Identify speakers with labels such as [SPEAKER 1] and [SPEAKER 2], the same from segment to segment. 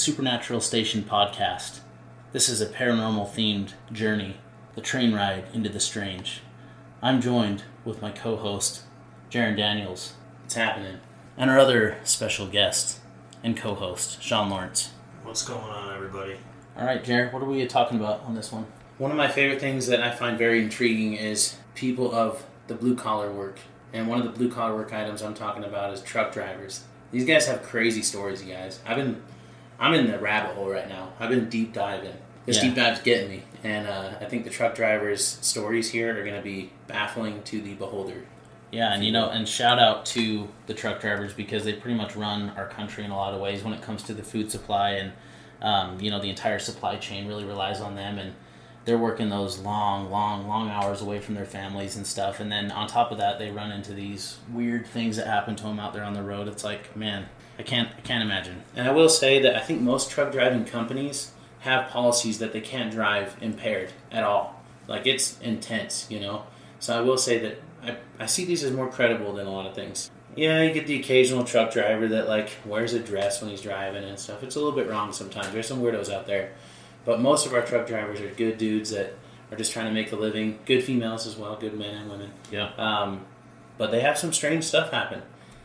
[SPEAKER 1] Supernatural Station podcast. This is a paranormal themed journey, the train ride into the strange. I'm joined with my co host, Jaren Daniels. It's happening. And our other special guest and co host, Sean Lawrence.
[SPEAKER 2] What's going on, everybody?
[SPEAKER 1] All right, Jaren, what are we talking about on this one?
[SPEAKER 3] One of my favorite things that I find very intriguing is people of the blue collar work. And one of the blue collar work items I'm talking about is truck drivers. These guys have crazy stories, you guys. I've been, I'm in the rabbit hole right now. I've been deep diving. This
[SPEAKER 1] Yeah.
[SPEAKER 3] deep dive's getting me, and uh, I think the truck drivers' stories here are going to be baffling to the beholder.
[SPEAKER 1] Yeah, and you know, and shout out to the truck drivers because they pretty much run our country in a lot of ways when it comes to the food supply, and um, you know, the entire supply chain really relies on them, and they're working those long, long, long hours away from their families and stuff, and then on top of that, they run into these weird things that happen to them out there on the road. It's like, man, I can't, I can't imagine.
[SPEAKER 3] And I will say that I think most truck driving companies have policies that they can't drive impaired at all. Like it's intense, you know. So I will say that I, I see these as more credible than a lot of things. Yeah, you get the occasional truck driver that like wears a dress when he's driving and stuff. It's a little bit wrong sometimes. There's some weirdos out there, but most of our truck drivers are good dudes that are just trying to make a living. Good females as well, good men and women.
[SPEAKER 1] Yeah.
[SPEAKER 3] Um, but they have some strange stuff happen.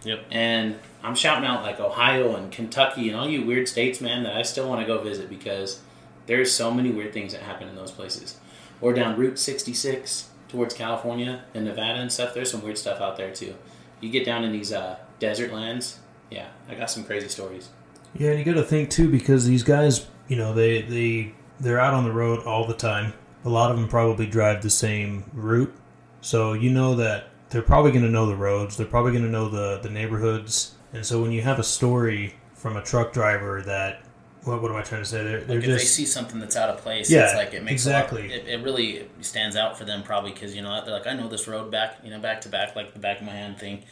[SPEAKER 1] Yep.
[SPEAKER 3] And I'm shouting out like Ohio and Kentucky and all you weird states, man, that I still want to go visit because there's so many weird things that happen in those places. Or down Route 66 towards California and Nevada and stuff. There's some weird stuff out there too. You get down in these uh, desert lands. Yeah, I got some crazy stories.
[SPEAKER 2] Yeah, and you got to think too because these guys, you know, they they they're out on the road all the time. A lot of them probably drive the same route, so you know that they're probably going to know the roads. They're probably going to know the the neighborhoods. And so when you have a story from a truck driver that what what am I trying to say? They're, they're
[SPEAKER 1] Like if they see something that's out of place,
[SPEAKER 2] Yeah,
[SPEAKER 1] it's like it makes a lot-
[SPEAKER 2] exactly.
[SPEAKER 1] it, it really stands out for them probably because you know they're like I know this road back you know back to back like the back of my hand thing,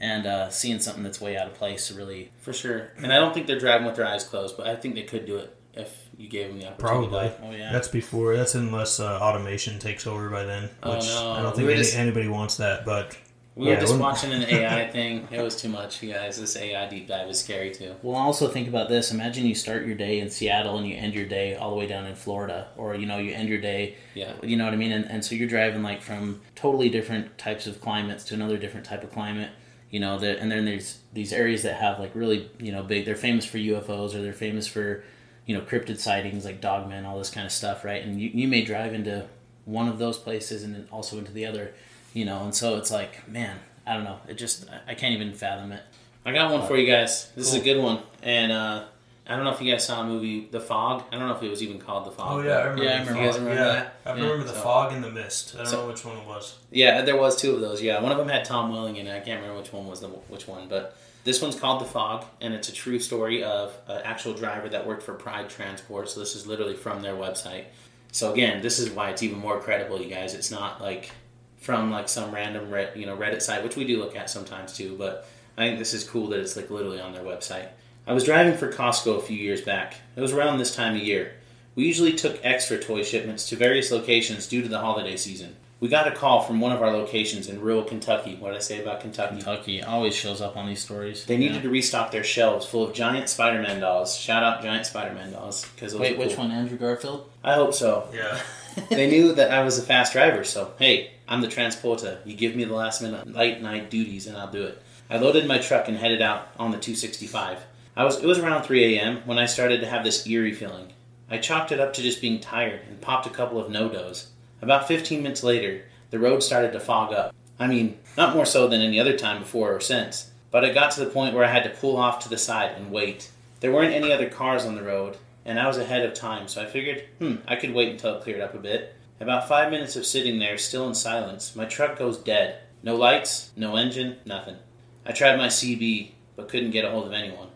[SPEAKER 1] and uh, seeing something that's way out of place really
[SPEAKER 3] For sure. And I don't think they're driving with their eyes closed, but I think they could do it if you gave them the opportunity.
[SPEAKER 2] Probably.
[SPEAKER 1] oh yeah
[SPEAKER 2] That's before. That's unless uh, automation takes over by then. Which
[SPEAKER 3] Oh, no.
[SPEAKER 2] I don't think
[SPEAKER 3] were
[SPEAKER 2] any,
[SPEAKER 3] just-
[SPEAKER 2] anybody wants that. But
[SPEAKER 3] We
[SPEAKER 2] Yeah,
[SPEAKER 3] were just watching an AI thing. It was too much, you guys. This AI deep dive is scary too.
[SPEAKER 1] Well, also think about this. Imagine you start your day in Seattle and you end your day all the way down in Florida, or you know you end your day.
[SPEAKER 3] Yeah.
[SPEAKER 1] You know what I mean? And, and so you're driving like from totally different types of climates to another different type of climate. You know, that and then there's these areas that have like really you know big. They're famous for UFOs or they're famous for you know cryptid sightings like dogmen, all this kind of stuff, right? And you you may drive into one of those places and then also into the other. You know, and so it's like, man, I don't know. It just I- I can't even fathom it.
[SPEAKER 3] I got one for you guys. This is a good one. And uh, I don't know if you guys saw a movie, The Fog. I don't know if it was even called The Fog.
[SPEAKER 2] Oh yeah, I remember.
[SPEAKER 1] Yeah, I
[SPEAKER 2] the
[SPEAKER 1] remember.
[SPEAKER 2] fog.
[SPEAKER 3] You guys remember
[SPEAKER 2] yeah,
[SPEAKER 3] that?
[SPEAKER 2] I
[SPEAKER 3] Yeah,
[SPEAKER 2] remember the
[SPEAKER 3] so-
[SPEAKER 2] fog and the mist. I don't
[SPEAKER 3] So-
[SPEAKER 2] know which one it was.
[SPEAKER 3] Yeah, there was two of those. Yeah, one of them had Tom Welling in it. I can't remember which one was the which one, but this one's called The Fog, and it's a true story of an actual driver that worked for Pride Transport. So this is literally from their website. So again, this is why it's even more credible, you guys. It's not like from like some random you know Reddit site, which we do look at sometimes too. But I think this is cool that it's like literally on their website. I was driving for Costco a few years back. It was around this time of year. We usually took extra toy shipments to various locations due to the holiday season. We got a call from one of our locations in rural Kentucky. What did I say about Kentucky?
[SPEAKER 1] Kentucky always shows up on these stories.
[SPEAKER 3] They needed
[SPEAKER 1] Yeah.
[SPEAKER 3] to restock their shelves full of giant Spider-Man dolls. Shout out giant Spider-Man dolls because
[SPEAKER 1] Wait, which one? Andrew Garfield?
[SPEAKER 3] I hope so.
[SPEAKER 2] Yeah.
[SPEAKER 3] they knew that I was a fast driver, so hey, I'm the transporter. You give me the last minute late night duties, and I'll do it. I loaded my truck and headed out on the 265. I was it was around 3 a.m. when I started to have this eerie feeling. I chalked it up to just being tired and popped a couple of NoDoz. About 15 minutes later, the road started to fog up. I mean, not more so than any other time before or since, but it got to the point where I had to pull off to the side and wait. There weren't any other cars on the road, and I was ahead of time, so I figured, hmm, I could wait until it cleared up a bit. About five minutes of sitting there, still in silence, my truck goes dead. No lights, no engine, nothing. I tried my CB, but couldn't get a hold of anyone.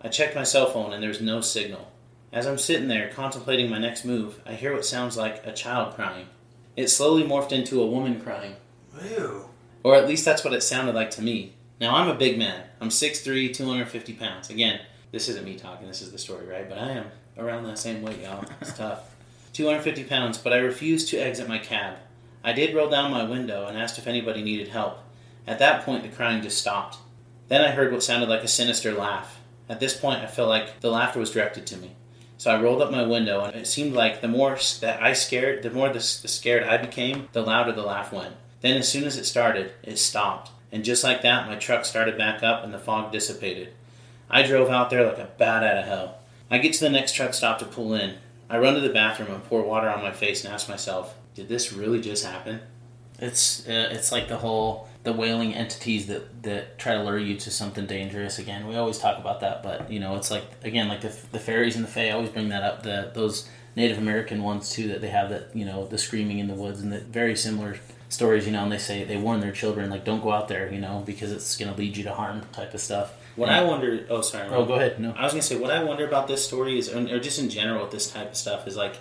[SPEAKER 3] I checked my cell phone, and there was no signal. As I'm sitting there contemplating my next move, I hear what sounds like a child crying. It slowly morphed into a woman crying.
[SPEAKER 2] Ew.
[SPEAKER 3] Or at least that's what it sounded like to me. Now, I'm a big man. I'm 6'3, 250 pounds. Again, this isn't me talking, this is the story, right? But I am around that same weight, y'all. It's tough. 250 pounds, but I refused to exit my cab. I did roll down my window and asked if anybody needed help. At that point, the crying just stopped. Then I heard what sounded like a sinister laugh. At this point, I felt like the laughter was directed to me. So I rolled up my window, and it seemed like the more that I scared, the more the, the scared I became, the louder the laugh went. Then, as soon as it started, it stopped. And just like that, my truck started back up and the fog dissipated. I drove out there like a bat out of hell. I get to the next truck stop to pull in. I run to the bathroom and pour water on my face and ask myself, did this really just happen?
[SPEAKER 1] It's uh, it's like the whole the wailing entities that that try to lure you to something dangerous. Again, we always talk about that, but you know, it's like again like the the fairies and the fae. I always bring that up. The those Native American ones too that they have that you know the screaming in the woods and the very similar stories. You know, and they say they warn their children like don't go out there. You know, because it's going to lead you to harm type of stuff.
[SPEAKER 3] What. I wonder, oh sorry,
[SPEAKER 1] Oh, go ahead. No.
[SPEAKER 3] I was gonna say what I wonder about this story is, or just in general with this type of stuff, is like,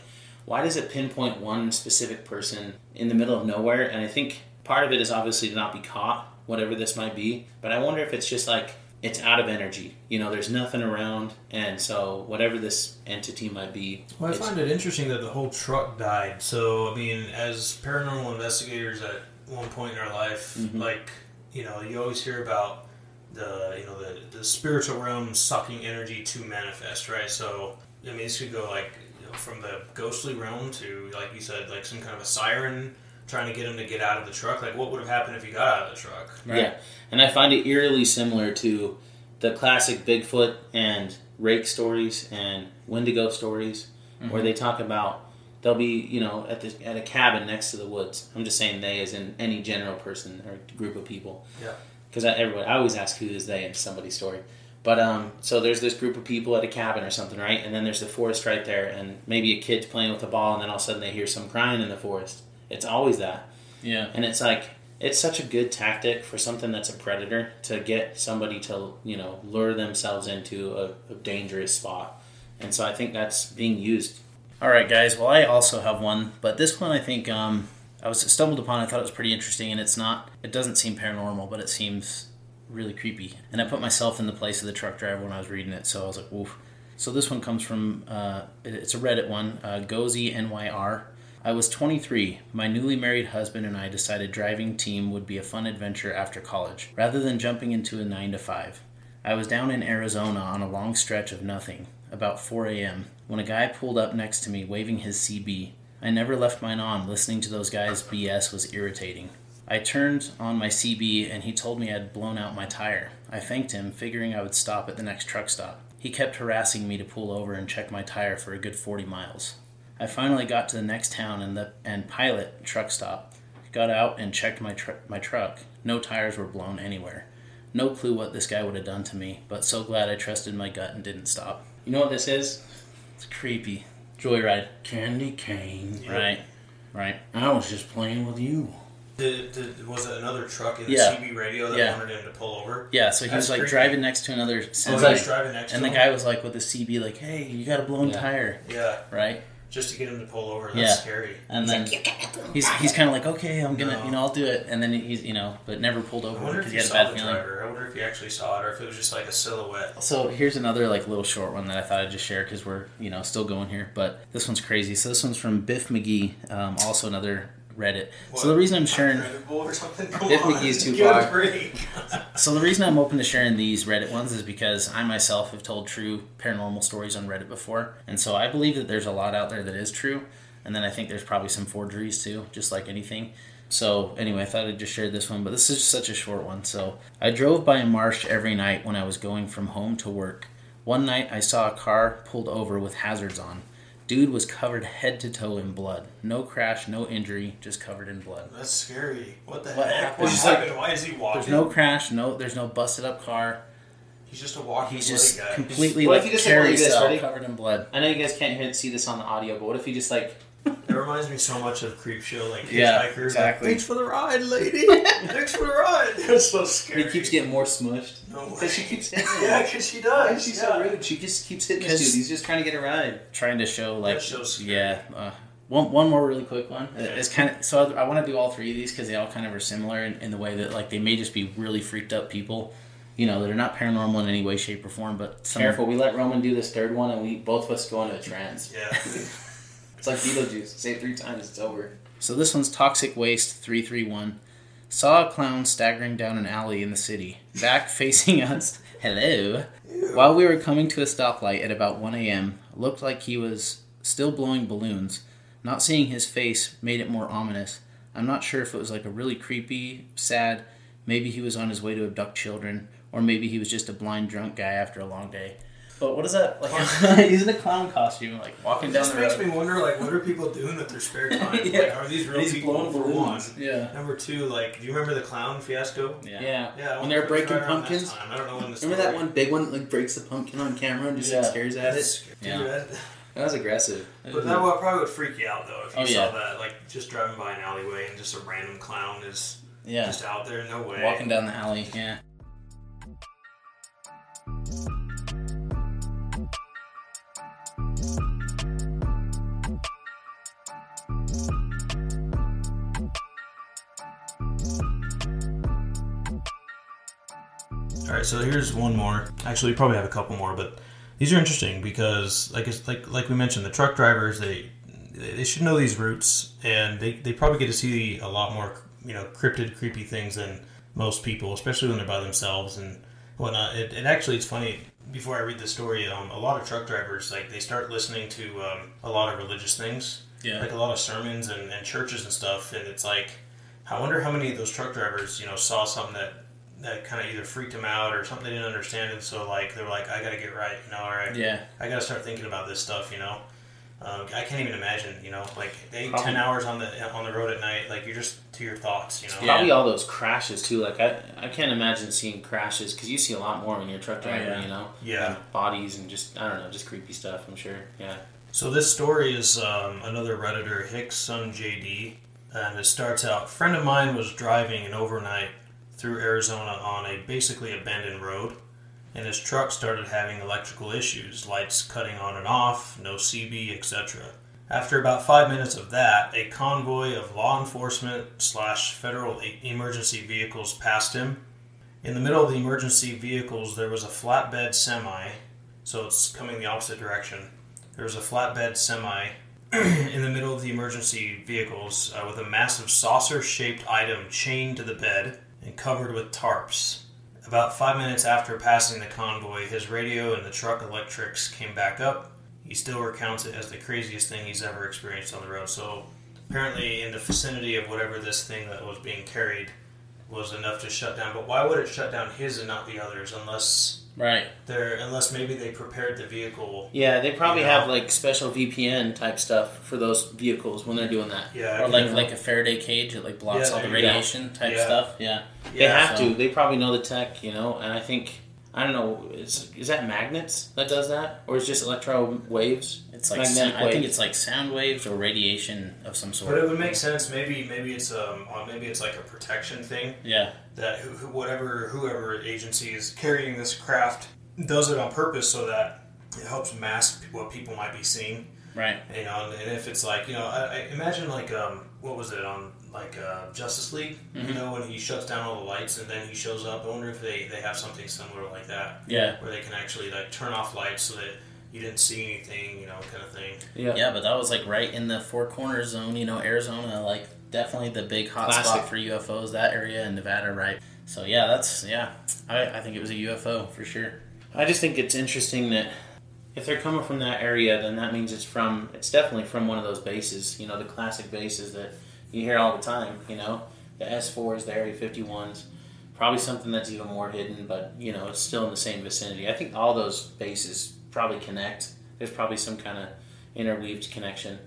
[SPEAKER 3] why does it pinpoint one specific person in the middle of nowhere? And I think part of it is obviously to not be caught, whatever this might be. But I wonder if it's just like it's out of energy. You know, there's nothing around, and so whatever this entity might be,
[SPEAKER 2] Well, I find it interesting that the whole truck died. So, I mean, as paranormal investigators at one point in our life,
[SPEAKER 3] Mhm.
[SPEAKER 2] like, you know, you always hear about the, you know, the, the spiritual realm sucking energy to manifest, right? So, I mean, this could go like you know, from the ghostly realm to, like you said, like some kind of a siren trying to get him to get out of the truck. Like, what would have happened if he got out of the truck?
[SPEAKER 3] Yeah, and I find it eerily similar to the classic Bigfoot and rake stories and Wendigo stories, where they talk about they'll be you know at the at a cabin next to the woods. I'm just saying they as in any general person or group of people.
[SPEAKER 2] Yeah.
[SPEAKER 3] Because I, everyone, I always ask who is they in somebody's story. But um, so there's this group of people at a cabin or something, right? And then there's the forest right there, and maybe a kid's playing with a ball, and then all of a sudden they hear some crying in the forest. It's always that.
[SPEAKER 1] Yeah.
[SPEAKER 3] And it's like it's such a good tactic for something that's a predator to get somebody to you know lure themselves into a, a dangerous spot. And so I think that's being used. All right, guys. Well, I also have one, but this one I think um, I was stumbled upon. I thought it was pretty interesting, and it's not. It doesn't seem paranormal, but it seems really creepy. And I put myself in the place of the truck driver when I was reading it, so I was like, "Woof." So this one comes from. Uh, it's a Reddit one. Uh, Gozy NYR. I was 23. My newly married husband and I decided driving team would be a fun adventure after college, rather than jumping into a 9 to 5. I was down in Arizona on a long stretch of nothing, about 4 a.m., when a guy pulled up next to me waving his CB. I never left mine on, listening to those guys' BS was irritating. I turned on my CB and he told me I'd blown out my tire. I thanked him, figuring I would stop at the next truck stop. He kept harassing me to pull over and check my tire for a good 40 miles. I finally got to the next town and the and Pilot truck stop. Got out and checked my tr- my truck. No tires were blown anywhere. No clue what this guy would have done to me, but so glad I trusted my gut and didn't stop. You know what this is? It's creepy. Joyride. Candy cane. Right. Right. I was just playing with you.
[SPEAKER 2] Did, did, was it another truck in the
[SPEAKER 3] Yeah.
[SPEAKER 2] CB radio that
[SPEAKER 3] Yeah.
[SPEAKER 2] wanted him to pull over?
[SPEAKER 3] Yeah, so he
[SPEAKER 2] That's
[SPEAKER 3] was like
[SPEAKER 2] creepy.
[SPEAKER 3] driving next to another
[SPEAKER 2] Oh,
[SPEAKER 3] semi,
[SPEAKER 2] he was driving next
[SPEAKER 3] and
[SPEAKER 2] to
[SPEAKER 3] the
[SPEAKER 2] him?
[SPEAKER 3] guy was like with a CB, like, "Hey, you got a blown
[SPEAKER 1] Yeah.
[SPEAKER 3] tire,
[SPEAKER 2] Yeah,
[SPEAKER 3] right?"
[SPEAKER 2] Just to get him to pull over. That's
[SPEAKER 3] Yeah.
[SPEAKER 2] scary.
[SPEAKER 3] And then he's he's kind of like, "Okay, I'm gonna,
[SPEAKER 2] No.
[SPEAKER 3] you know, I'll do it," and then he's, you know, but never pulled over because he had a bad feeling.
[SPEAKER 2] driver. I wonder if he actually saw it, or if it was just like a silhouette.
[SPEAKER 3] So here's another like little short one that I thought I'd just share because we're you know still going here, but this one's crazy. So this one's from Biff McGee, um, also another
[SPEAKER 1] Reddit. So the reason I'm sharing
[SPEAKER 2] or something. Come
[SPEAKER 3] If Mickey's too
[SPEAKER 2] give it a
[SPEAKER 3] far.
[SPEAKER 1] So the reason I'm open to sharing these Reddit ones is because I myself have told true paranormal stories on Reddit before, and so I believe that there's a lot out there that is true, and then I think there's probably some forgeries too, just like anything. So anyway, I thought I'd just share this one, but this is such a short one. So I drove by a marsh every night when I was going from home to work. One night I saw a car pulled over with hazards on. Dude was covered head to toe in blood. No crash, no injury, just covered in blood.
[SPEAKER 2] That's scary. What the
[SPEAKER 1] What
[SPEAKER 2] heck?
[SPEAKER 1] happened?
[SPEAKER 2] What
[SPEAKER 1] He's
[SPEAKER 2] happened? Why is he walking?
[SPEAKER 1] There's no crash, no there's no busted up car.
[SPEAKER 2] He's just a walking.
[SPEAKER 1] He's just
[SPEAKER 2] guy.
[SPEAKER 1] completely
[SPEAKER 3] What if
[SPEAKER 1] like
[SPEAKER 3] he just, like, like this,
[SPEAKER 1] cell
[SPEAKER 3] ready?
[SPEAKER 1] covered in blood.
[SPEAKER 3] I know you guys can't hear see this on the audio, but what if he just like
[SPEAKER 2] It reminds me so much of Creepshow, like
[SPEAKER 1] Yeah,
[SPEAKER 2] hitchhikers.
[SPEAKER 1] exactly.
[SPEAKER 2] Like, Thanks for the ride, lady. Thanks for the ride. It's so scary.
[SPEAKER 3] he keeps getting more smushed?
[SPEAKER 2] No way.
[SPEAKER 3] She keeps hitting him.
[SPEAKER 2] Yeah, because she does.
[SPEAKER 3] She's
[SPEAKER 2] yeah.
[SPEAKER 3] so rude. She just keeps hitting this
[SPEAKER 1] 'Cause-
[SPEAKER 3] dude. He's just trying to get a ride.
[SPEAKER 1] Trying to show like
[SPEAKER 2] That show's scary.
[SPEAKER 1] yeah. Uh, one one more really quick one. It's kind of so I, I want to do all three of these because they all kind of are similar in, in the way that like they may just be really freaked up people. You know, they're not paranormal in any way, shape, or form, but some
[SPEAKER 3] Careful, we let Roman do this third one, and we both of us go into a trance.
[SPEAKER 2] Yeah.
[SPEAKER 3] It's like Beetlejuice. Say it three times, it's over.
[SPEAKER 1] So this one's Toxic Waste 331. Saw a clown staggering down an alley in the city. Back facing us. Hello. While we were coming to a stoplight at about 1 a.m., looked like he was still blowing balloons. Not seeing his face made it more ominous. I'm not sure if it was like a really creepy, sad, maybe he was on his way to abduct children, or maybe he was just a blind drunk guy after a long day. But what is that? Like he's in a clown costume, like walking down the city?
[SPEAKER 2] This
[SPEAKER 1] the
[SPEAKER 2] makes
[SPEAKER 1] road.
[SPEAKER 2] me wonder, like, what are people doing with their spare time?
[SPEAKER 1] Yeah.
[SPEAKER 2] Like, are these real
[SPEAKER 1] He's
[SPEAKER 2] people?
[SPEAKER 1] blowing
[SPEAKER 2] For one.
[SPEAKER 1] Yeah.
[SPEAKER 2] Number two, like, do you remember the clown fiasco?
[SPEAKER 1] Yeah.
[SPEAKER 3] Yeah.
[SPEAKER 2] Yeah,
[SPEAKER 3] when they're
[SPEAKER 2] if it was
[SPEAKER 3] breaking
[SPEAKER 2] right around that
[SPEAKER 3] pumpkins.
[SPEAKER 2] I don't know when the
[SPEAKER 3] Remember that one big one that like breaks the pumpkin on camera and just like
[SPEAKER 1] Yeah.
[SPEAKER 3] stares at
[SPEAKER 2] That's
[SPEAKER 3] it?
[SPEAKER 2] scary.
[SPEAKER 1] Yeah.
[SPEAKER 2] That-
[SPEAKER 3] That was aggressive.
[SPEAKER 2] But that would probably would freak you out though if you
[SPEAKER 1] Oh,
[SPEAKER 2] saw
[SPEAKER 1] yeah.
[SPEAKER 2] that, like just driving by an alleyway and just a random clown is
[SPEAKER 1] Yeah.
[SPEAKER 2] just out there. No way.
[SPEAKER 1] Walking down the alley, yeah.
[SPEAKER 2] So here's one more. Actually, we probably have a couple more, but these are interesting because, like, it's, like like we mentioned, the truck drivers they they should know these routes, and they, they probably get to see a lot more you know cryptid, creepy things than most people, especially when they're by themselves and whatnot. It, it actually it's funny. Before I read the story, um, a lot of truck drivers like they start listening to um, a lot of religious things,
[SPEAKER 1] Yeah.
[SPEAKER 2] like a lot of sermons and, and churches and stuff, and it's like I wonder how many of those truck drivers, you know, saw something that that kind of either freaked them out or something they didn't understand, and so like they're like, I gotta get right, you know, all right,
[SPEAKER 1] Yeah.
[SPEAKER 2] I gotta start thinking about this stuff, you know. Um, I can't even imagine, you know, like eight,
[SPEAKER 1] Probably.
[SPEAKER 2] ten hours on the on the road at night, like you're just to your thoughts, you know.
[SPEAKER 1] Yeah.
[SPEAKER 3] Probably all those crashes too. Like I, I can't imagine seeing crashes because you see a lot more when you're a truck driver.
[SPEAKER 1] yeah.
[SPEAKER 3] You know,
[SPEAKER 2] Yeah.
[SPEAKER 3] And bodies and just I don't know, just creepy stuff. I'm sure. Yeah.
[SPEAKER 2] So this story is um, another redditor, Hicks Son JD, and it starts out. Friend of mine was driving an overnight through Arizona on a basically abandoned road, and his truck started having electrical issues, lights cutting on and off, no CB, etc. After about five minutes of that, a convoy of law enforcement slash federal emergency vehicles passed him. In the middle of the emergency vehicles, there was a flatbed semi, so it's coming the opposite direction. There was a flatbed semi in the middle of the emergency vehicles uh, with a massive saucer shaped item chained to the bed and covered with tarps. About five minutes after passing the convoy, his radio and the truck electrics came back up. He still recounts it as the craziest thing he's ever experienced on the road. So, apparently, in the vicinity of whatever this thing that was being carried was enough to shut down. But why would it shut down his and not the others? Unless
[SPEAKER 1] Right.
[SPEAKER 2] they're unless maybe they prepared the vehicle.
[SPEAKER 3] Yeah, they probably
[SPEAKER 2] You know?
[SPEAKER 3] have like special VPN type stuff for those vehicles when they're doing that.
[SPEAKER 2] Yeah,
[SPEAKER 1] Or like
[SPEAKER 2] you know.
[SPEAKER 1] like a Faraday cage that like blocks
[SPEAKER 2] Yeah,
[SPEAKER 1] all the
[SPEAKER 2] there you
[SPEAKER 1] radiation type
[SPEAKER 2] Yeah.
[SPEAKER 1] stuff. Yeah.
[SPEAKER 3] They have
[SPEAKER 1] so-
[SPEAKER 3] to. They probably know the tech, you know. And I think I don't know. Is is that magnets that does that, or is it just electro waves?
[SPEAKER 1] It's like
[SPEAKER 3] Magnetic
[SPEAKER 1] sound, I think it's like sound waves or radiation of some
[SPEAKER 2] But
[SPEAKER 1] sort.
[SPEAKER 2] it would make sense. Maybe maybe it's um uh, maybe it's like a protection thing
[SPEAKER 1] Yeah.
[SPEAKER 2] that who, who, whatever whoever agency is carrying this craft does it on purpose so that it helps mask what people might be seeing.
[SPEAKER 1] Right.
[SPEAKER 2] You know, and, and if it's like you know, I, I imagine like um what was it on like uh, Justice League?
[SPEAKER 1] Mm-hmm.
[SPEAKER 2] You know, when he shuts down all the lights and then he shows up. I wonder if they they have something similar like that
[SPEAKER 1] Yeah.
[SPEAKER 2] where they can actually like turn off lights so that you didn't see anything. You know, kind of thing.
[SPEAKER 3] Yeah.
[SPEAKER 1] Yeah, but that was like right in the four corners zone, you know, Arizona, like definitely the big hot
[SPEAKER 3] Classic.
[SPEAKER 1] spot for UFOs. That area in Nevada, right? So yeah, that's yeah. I, I think it was a UFO for sure.
[SPEAKER 3] I just think it's interesting that if they're coming from that area, then that means it's from it's definitely from one of those bases. You know, the classic bases that you hear all the time. You know, the S fours, the Area fifty ones. Probably something that's even more hidden, but you know, it's still in the same vicinity. I think all those bases probably connect. There's probably some kind of interweaved connection.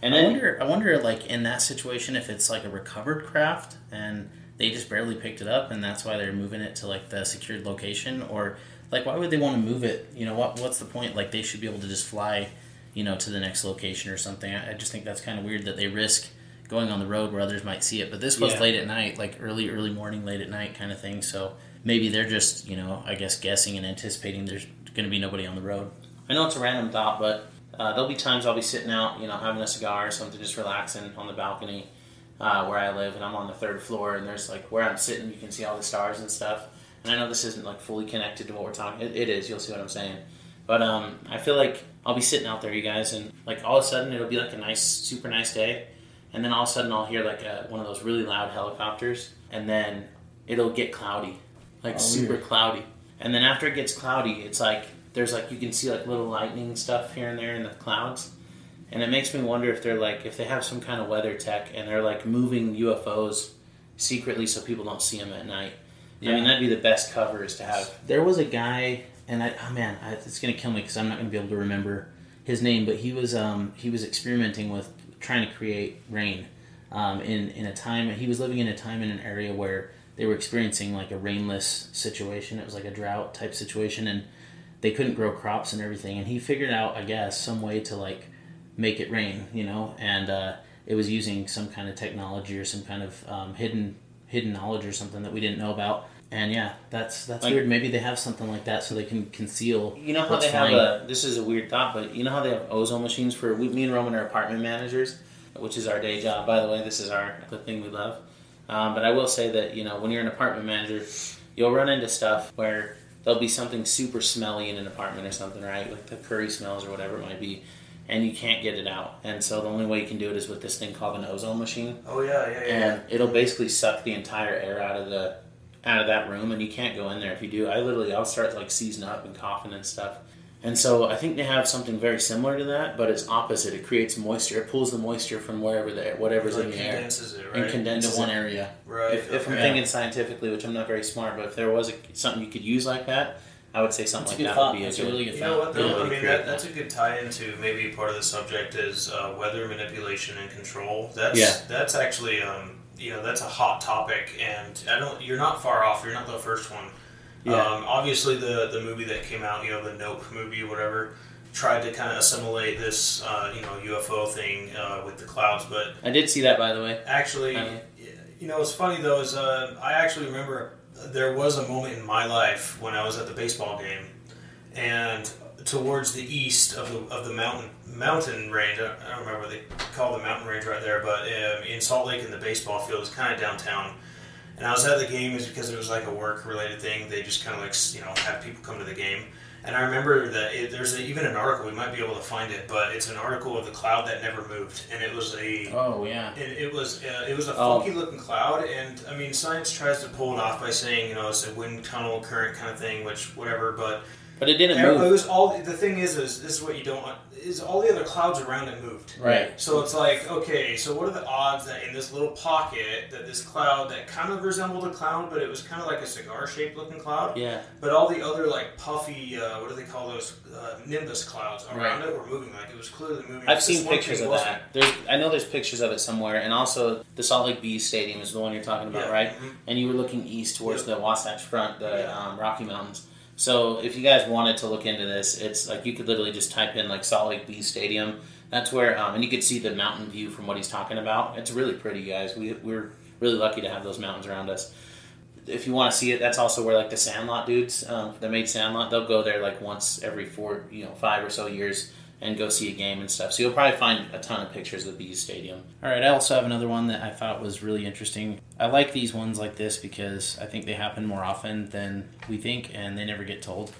[SPEAKER 3] And
[SPEAKER 1] I wonder, I wonder, like in that situation, if it's like a recovered craft and they just barely picked it up, and that's why they're moving it to like the secured location, or like why would they want to move it? You know, what what's the point? Like they should be able to just fly, you know, to the next location or something. I, I just think that's kind of weird that they risk going on the road where others might see it. But this was
[SPEAKER 3] Yeah.
[SPEAKER 1] late at night, like early early morning, late at night kind of thing. So maybe they're just you know, I guess guessing and anticipating there's going to be nobody on the road.
[SPEAKER 3] I know it's a random thought, but uh, there'll be times I'll be sitting out, you know, having a cigar or something, just relaxing on the balcony uh, where I live, and I'm on the third floor, and there's like where I'm sitting, you can see all the stars and stuff. And I know this isn't like fully connected to what we're talking. It, it is. You'll see what I'm saying. But um, I feel like I'll be sitting out there, you guys, and like all of a sudden it'll be like a nice, super nice day, and then all of a sudden I'll hear like a, one of those really loud helicopters, and then it'll get cloudy, like
[SPEAKER 1] Oh,
[SPEAKER 3] super
[SPEAKER 1] weird.
[SPEAKER 3] cloudy. And then after it gets cloudy, it's like there's like you can see like little lightning stuff here and there in the clouds. And it makes me wonder if they're like if they have some kind of weather tech and they're like moving UFOs secretly so people don't see them at night. Yeah. I mean, that'd be the best cover is to have.
[SPEAKER 1] There was a guy, and I, oh man, I, it's gonna kill me because I'm not gonna be able to remember his name, but he was um, he was experimenting with trying to create rain um, in in a time. He was living in a time in an area where they were experiencing like a rainless situation. It was like a drought type situation, and they couldn't grow crops and everything. And he figured out, I guess, some way to like make it rain, you know, and uh, it was using some kind of technology or some kind of um, hidden hidden knowledge or something that we didn't know about. And yeah, that's that's
[SPEAKER 3] Like-
[SPEAKER 1] weird. Maybe they have something like that so they can conceal.
[SPEAKER 3] You know how
[SPEAKER 1] what's
[SPEAKER 3] they
[SPEAKER 1] flying.
[SPEAKER 3] have a. This is a weird thought, but you know how they have ozone machines for. We, me and Roman are apartment managers, which is our day job. By the way, this is our the thing we love. Um, but I will say that you know when you're an apartment manager, you'll run into stuff where there'll be something super smelly in an apartment or something, right? Like the curry smells or whatever it might be, and you can't get it out. And so the only way you can do it is with this thing called an ozone machine
[SPEAKER 2] Oh yeah, yeah, yeah.
[SPEAKER 3] and it'll basically suck the entire air out of the out of that room and you can't go in there if you do i literally i'll start like seizing up and coughing and stuff and so i think they have something very similar to that but it's opposite it creates moisture it pulls the moisture from wherever the whatever's
[SPEAKER 2] like
[SPEAKER 3] in the air and
[SPEAKER 2] condenses it,
[SPEAKER 3] and
[SPEAKER 2] right?
[SPEAKER 3] condenses
[SPEAKER 1] into one
[SPEAKER 3] it.
[SPEAKER 1] area.
[SPEAKER 2] right.
[SPEAKER 3] if, if i'm
[SPEAKER 2] okay.
[SPEAKER 3] thinking scientifically which i'm not very smart but if there was a, something you could use like that i would say something
[SPEAKER 1] That's
[SPEAKER 3] like that
[SPEAKER 1] thought.
[SPEAKER 3] would be a
[SPEAKER 1] That's a
[SPEAKER 3] good
[SPEAKER 1] really good
[SPEAKER 2] You know what? Though?
[SPEAKER 3] really
[SPEAKER 2] I mean,
[SPEAKER 3] create
[SPEAKER 2] that, that's a good tie into maybe part of the subject is uh, weather manipulation and control. That's
[SPEAKER 3] Yeah.
[SPEAKER 2] that's actually um, you know that's a hot topic, and I don't. You're not far off. You're not the first one.
[SPEAKER 3] Yeah.
[SPEAKER 2] Um, obviously, the the movie that came out, you know, the Nope movie, whatever, tried to kind of assimilate this uh, you know UFO thing uh, with the clouds, but
[SPEAKER 3] i did see that by the way
[SPEAKER 2] Actually, you know, it's funny though is uh, I actually remember there was a moment in my life when I was at the baseball game, and towards the east of the of the mountain mountain range. I I don't remember what they call the mountain range right there, but um, in Salt Lake in the baseball field, it's kind of downtown. And I was at the game is because it was like a work related thing. They just kind of like you know have people come to the game. And I remember that it, there's a, even an article we might be able to find it, but it's an article of the cloud that never moved, and it was a
[SPEAKER 1] Oh yeah.
[SPEAKER 2] it, it was uh, it was a
[SPEAKER 3] Oh.
[SPEAKER 2] funky looking cloud, and I mean, science tries to pull it off by saying you know it's a wind tunnel current kind of thing, which whatever. But
[SPEAKER 3] but it didn't
[SPEAKER 2] it
[SPEAKER 3] move
[SPEAKER 2] was all the thing is is this is what you don't want is all the other clouds around it moved.
[SPEAKER 1] Right.
[SPEAKER 2] So it's like okay, so what are the odds that in this little pocket that this cloud that kind of resembled a cloud, but it was kind of like a cigar shaped looking cloud,
[SPEAKER 3] yeah
[SPEAKER 2] but all the other like puffy uh, what do they call those uh, nimbus clouds around it were moving like it was clearly moving.
[SPEAKER 3] I've seen pictures of
[SPEAKER 2] wasn't.
[SPEAKER 3] that. There's, I know there's pictures of it somewhere, and also the Salt Lake Bee Stadium is the one you're talking about,
[SPEAKER 2] Yeah.
[SPEAKER 3] right?
[SPEAKER 2] Mhm.
[SPEAKER 3] And you were looking east towards
[SPEAKER 2] Yep.
[SPEAKER 3] the Wasatch Front, the
[SPEAKER 2] Yeah.
[SPEAKER 3] um, Rocky Mountains. So if you guys wanted to look into this, it's like you could literally just type in like Salt Lake Bees Stadium. That's where, um, and you could see the mountain view from what he's talking about. It's really pretty, guys. We we're really lucky to have those mountains around us. If you want to see it, that's also where like the Sandlot dudes, um, they made Sandlot. They'll go there like once every four, you know, five or so years and go see a game and stuff. So you'll probably find a ton of pictures of Bees Stadium.
[SPEAKER 1] All right, I also have another one that I thought was really interesting. I like these ones like this because I think they happen more often than we think and they never get told.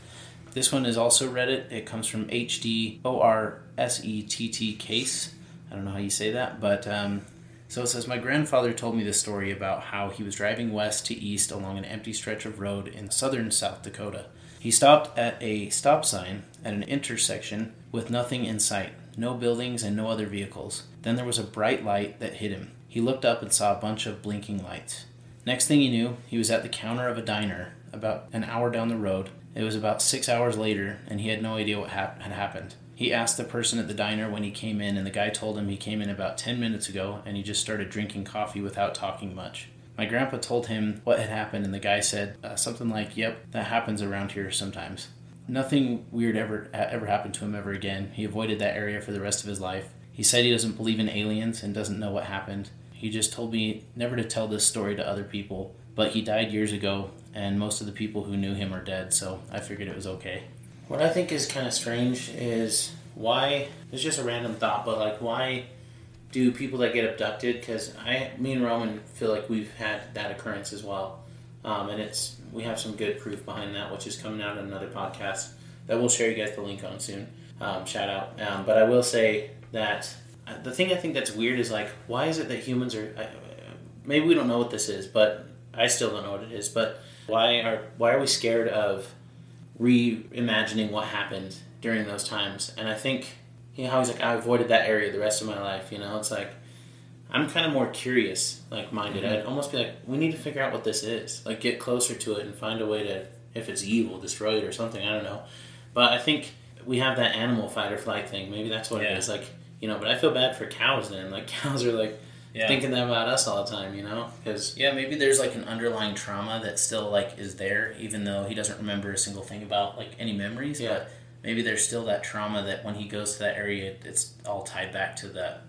[SPEAKER 1] This one is also Reddit. It comes from HD O R S E T T Case. I don't know how you say that, but um, So it says, My grandfather told me this story about how he was driving west to east along an empty stretch of road in southern South Dakota. He stopped at a stop sign at an intersection with nothing in sight no buildings and no other vehicles. Then there was a bright light that hit him. He looked up and saw a bunch of blinking lights. Next thing he knew, he was at the counter of a diner about an hour down the road. It was about six hours later, and he had no idea what hap- had happened. He asked the person at the diner when he came in, and the guy told him he came in about 10 minutes ago and he just started drinking coffee without talking much. My grandpa told him what had happened, and the guy said uh, something like, Yep, that happens around here sometimes. Nothing weird ever ever happened to him ever again. He avoided that area for the rest of his life. He said he doesn't believe in aliens and doesn't know what happened. He just told me never to tell this story to other people, but he died years ago and most of the people who knew him are dead, so I figured it was okay.
[SPEAKER 3] What I think is kind of strange is why it's just a random thought, but like why do people that get abducted? Because I, me and Roman feel like we've had that occurrence as well, um, and it's we have some good proof behind that, which is coming out in another podcast that we'll share you guys the link on soon. Um, shout out, um, but I will say that uh, the thing I think that's weird is like why is it that humans are uh, maybe we don't know what this is, but I still don't know what it is, but why are why are we scared of reimagining what happened during those times? And I think you know how he's like I avoided that area the rest of my life. You know, it's like I'm kind of more curious, like minded.
[SPEAKER 1] Mm-hmm.
[SPEAKER 3] I'd almost be like, we need to figure out what this is. Like get closer to it and find a way to, if it's evil, destroy it or something. I don't know. But I think we have that animal fight or flight thing. Maybe that's what
[SPEAKER 1] Yeah.
[SPEAKER 3] it is. Like you know, but I feel bad for cows. Then like cows are like
[SPEAKER 1] Yeah.
[SPEAKER 3] thinking about us all the time. You know, because
[SPEAKER 1] Yeah, maybe there's like an underlying trauma that still like is there, even though he doesn't remember a single thing about like any memories.
[SPEAKER 3] Yeah.
[SPEAKER 1] But maybe there's still that trauma that when he goes to that area, it's all tied back to that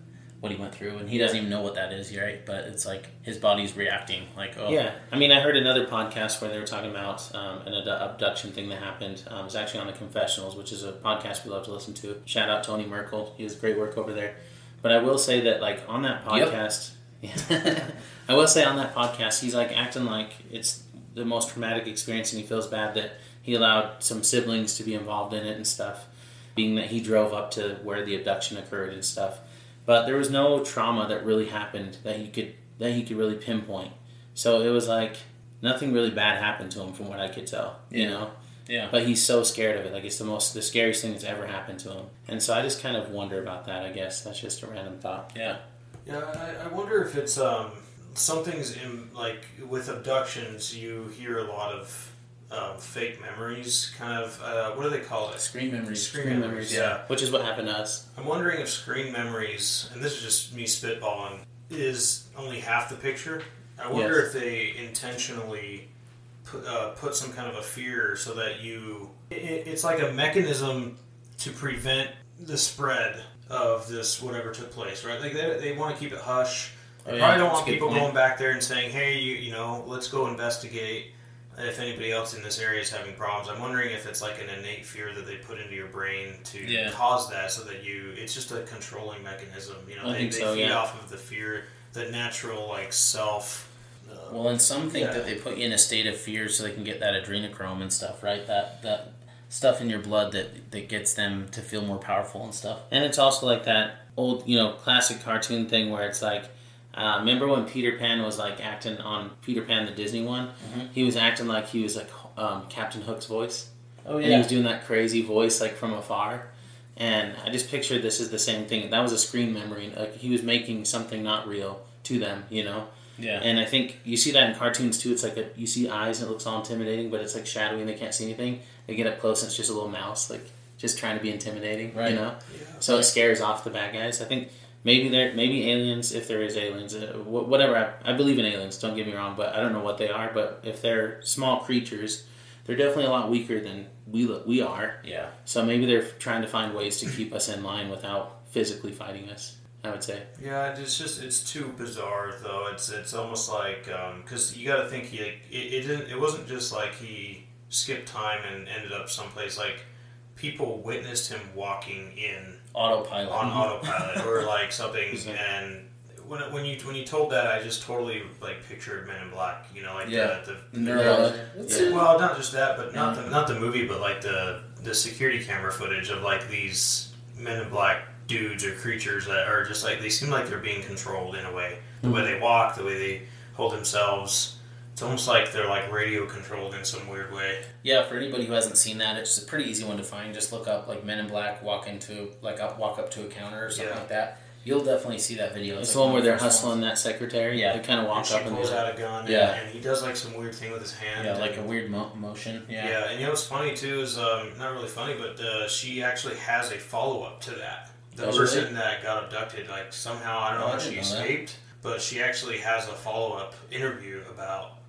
[SPEAKER 1] what he went through, and he doesn't even know what that is, right? But it's like his body's reacting, like oh
[SPEAKER 3] Yeah, I mean, I heard another podcast where they were talking about um, an ad- abduction thing that happened. Um, it was actually on the Confessionals, which is a podcast we love to listen to. Shout out Tony Merkel; he does great work over there. But I will say that, like on that
[SPEAKER 1] Yep.
[SPEAKER 3] podcast, I will say on that podcast, he's like acting like it's the most traumatic experience, and he feels bad that he allowed some siblings to be involved in it and stuff, being that he drove up to where the abduction occurred and stuff. But there was no trauma that really happened that he could that he could really pinpoint. So it was like nothing really bad happened to him from what I could tell. You know.
[SPEAKER 1] yeah.
[SPEAKER 3] But he's so scared of it. Like it's the most the scariest thing that's ever happened to him. And so I just kind of wonder about that, I guess. That's just a random thought.
[SPEAKER 1] yeah.
[SPEAKER 2] Yeah, I, I wonder if it's um, something's in like with abductions. You hear a lot of um, fake memories, kind of. Uh, what do they call it?
[SPEAKER 1] Screen memories.
[SPEAKER 2] Screen memories. Yeah.
[SPEAKER 3] Which is what happened to us.
[SPEAKER 2] I'm wondering if screen memories, and this is just me spitballing, is only half the picture. I wonder
[SPEAKER 3] Yes.
[SPEAKER 2] if they intentionally put, uh, put some kind of a fear so that you. It, it's like a mechanism to prevent the spread of this whatever took place, right? Like they, they want to keep it hush. They
[SPEAKER 3] Oh, yeah,
[SPEAKER 2] probably don't want people
[SPEAKER 3] point.
[SPEAKER 2] going back there and saying, "Hey, you, you know, let's go investigate." If anybody else in this area is having problems, I'm wondering if it's like an innate fear that they put into your brain to
[SPEAKER 1] Yeah.
[SPEAKER 2] cause that, so that you. It's just a controlling mechanism. You know,
[SPEAKER 3] I
[SPEAKER 2] they,
[SPEAKER 3] so,
[SPEAKER 2] feed
[SPEAKER 3] yeah.
[SPEAKER 2] off of the fear, the natural like self. Uh,
[SPEAKER 1] Well, and some think
[SPEAKER 2] Yeah.
[SPEAKER 1] that they put you in a state of fear so they can get that adrenochrome and stuff, right? That that stuff in your blood that that gets them to feel more powerful and stuff.
[SPEAKER 3] And it's also like that old, you know, classic cartoon thing where it's like, uh, remember when Peter Pan was like acting on Peter Pan the Disney one? He was acting like he was like um, Captain Hook's voice.
[SPEAKER 1] Oh yeah.
[SPEAKER 3] and he was doing that crazy voice like from afar. And I just pictured this as the same thing. That was a screen memory. Like he was making something not real to them, you know.
[SPEAKER 1] yeah.
[SPEAKER 3] And I think you see that in cartoons too. It's like a, you see eyes and it looks all intimidating, but it's like shadowy and they can't see anything. They get up close and it's just a little mouse, like just trying to be intimidating,
[SPEAKER 1] Right.
[SPEAKER 3] you know. Yeah. So it scares off the bad guys. I think maybe there, maybe aliens, if there is aliens, uh, whatever. I, I believe in aliens. Don't get me wrong, but I don't know what they are. But if they're small creatures, they're definitely a lot weaker than we lo- we are.
[SPEAKER 1] yeah.
[SPEAKER 3] So maybe they're trying to find ways to keep us in line without physically fighting us. I would say.
[SPEAKER 2] Yeah, it's just it's too bizarre though. It's it's almost like because you got to think he like, it, it didn't it wasn't just like he skipped time and ended up someplace like people witnessed him walking in
[SPEAKER 1] Autopilot.
[SPEAKER 2] on autopilot or like something and when, when you when you told that I just totally like pictured Men in Black you know like
[SPEAKER 1] Yeah.
[SPEAKER 2] the,
[SPEAKER 1] The
[SPEAKER 2] the,
[SPEAKER 1] neurology.
[SPEAKER 2] Yeah. Well, not just that, but not the not the movie, but like the the security camera footage of like these Men in Black dudes or creatures that are just like they seem like they're being controlled in a way. the way hmm. they walk, the way they hold themselves. It's almost like they're like radio controlled in some weird way.
[SPEAKER 1] Yeah, for anybody who hasn't seen that, it's a pretty easy one to find. Just look up like Men in Black walk into like up walk up to a counter or something
[SPEAKER 2] Yeah.
[SPEAKER 1] like that. You'll definitely see that video.
[SPEAKER 3] It's
[SPEAKER 1] It's
[SPEAKER 3] the one where they're hustling
[SPEAKER 1] ones.
[SPEAKER 3] that secretary.
[SPEAKER 1] Yeah.
[SPEAKER 3] They kind of walk
[SPEAKER 2] and she
[SPEAKER 3] up and
[SPEAKER 2] pulls out a gun.
[SPEAKER 1] Yeah.
[SPEAKER 2] And, and he does like some weird thing with his hand.
[SPEAKER 1] Yeah, like a weird mo- motion.
[SPEAKER 2] Yeah.
[SPEAKER 1] Yeah.
[SPEAKER 2] and you know what's funny too is um, not really funny, but uh, she actually has a follow up to that. The
[SPEAKER 1] Does
[SPEAKER 2] person
[SPEAKER 1] really?
[SPEAKER 2] that got abducted, like somehow I don't know
[SPEAKER 1] Oh, I
[SPEAKER 2] how she
[SPEAKER 1] didn't that.
[SPEAKER 2] escaped, but she actually has a follow up interview about you know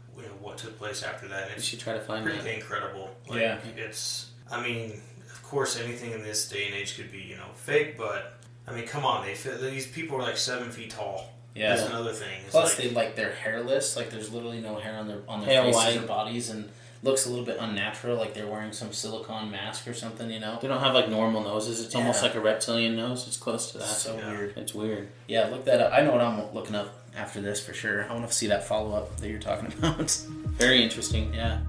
[SPEAKER 2] what took place after that. And
[SPEAKER 3] You
[SPEAKER 2] it's
[SPEAKER 3] should try to find
[SPEAKER 2] pretty
[SPEAKER 3] that.
[SPEAKER 2] incredible. Like,
[SPEAKER 1] Yeah.
[SPEAKER 2] it's. I mean, of course, anything in this day and age could be you know fake, but I mean, come on, they fit, these people are like seven feet tall.
[SPEAKER 1] Yeah.
[SPEAKER 2] That's another thing. It's
[SPEAKER 1] Plus,
[SPEAKER 2] like,
[SPEAKER 1] they like they're hairless. Like there's literally no hair on their on their faces
[SPEAKER 3] white.
[SPEAKER 1] or bodies, and looks a little bit unnatural. Like they're wearing some silicone mask or something. You know.
[SPEAKER 3] They don't have like normal noses. It's almost like a reptilian nose. It's close to that.
[SPEAKER 1] That's so
[SPEAKER 2] Yeah.
[SPEAKER 1] weird.
[SPEAKER 3] It's weird.
[SPEAKER 1] Yeah, look that up. I know what I'm looking up after this for sure. I want to see that follow up that you're talking about.
[SPEAKER 3] Very interesting.
[SPEAKER 1] yeah.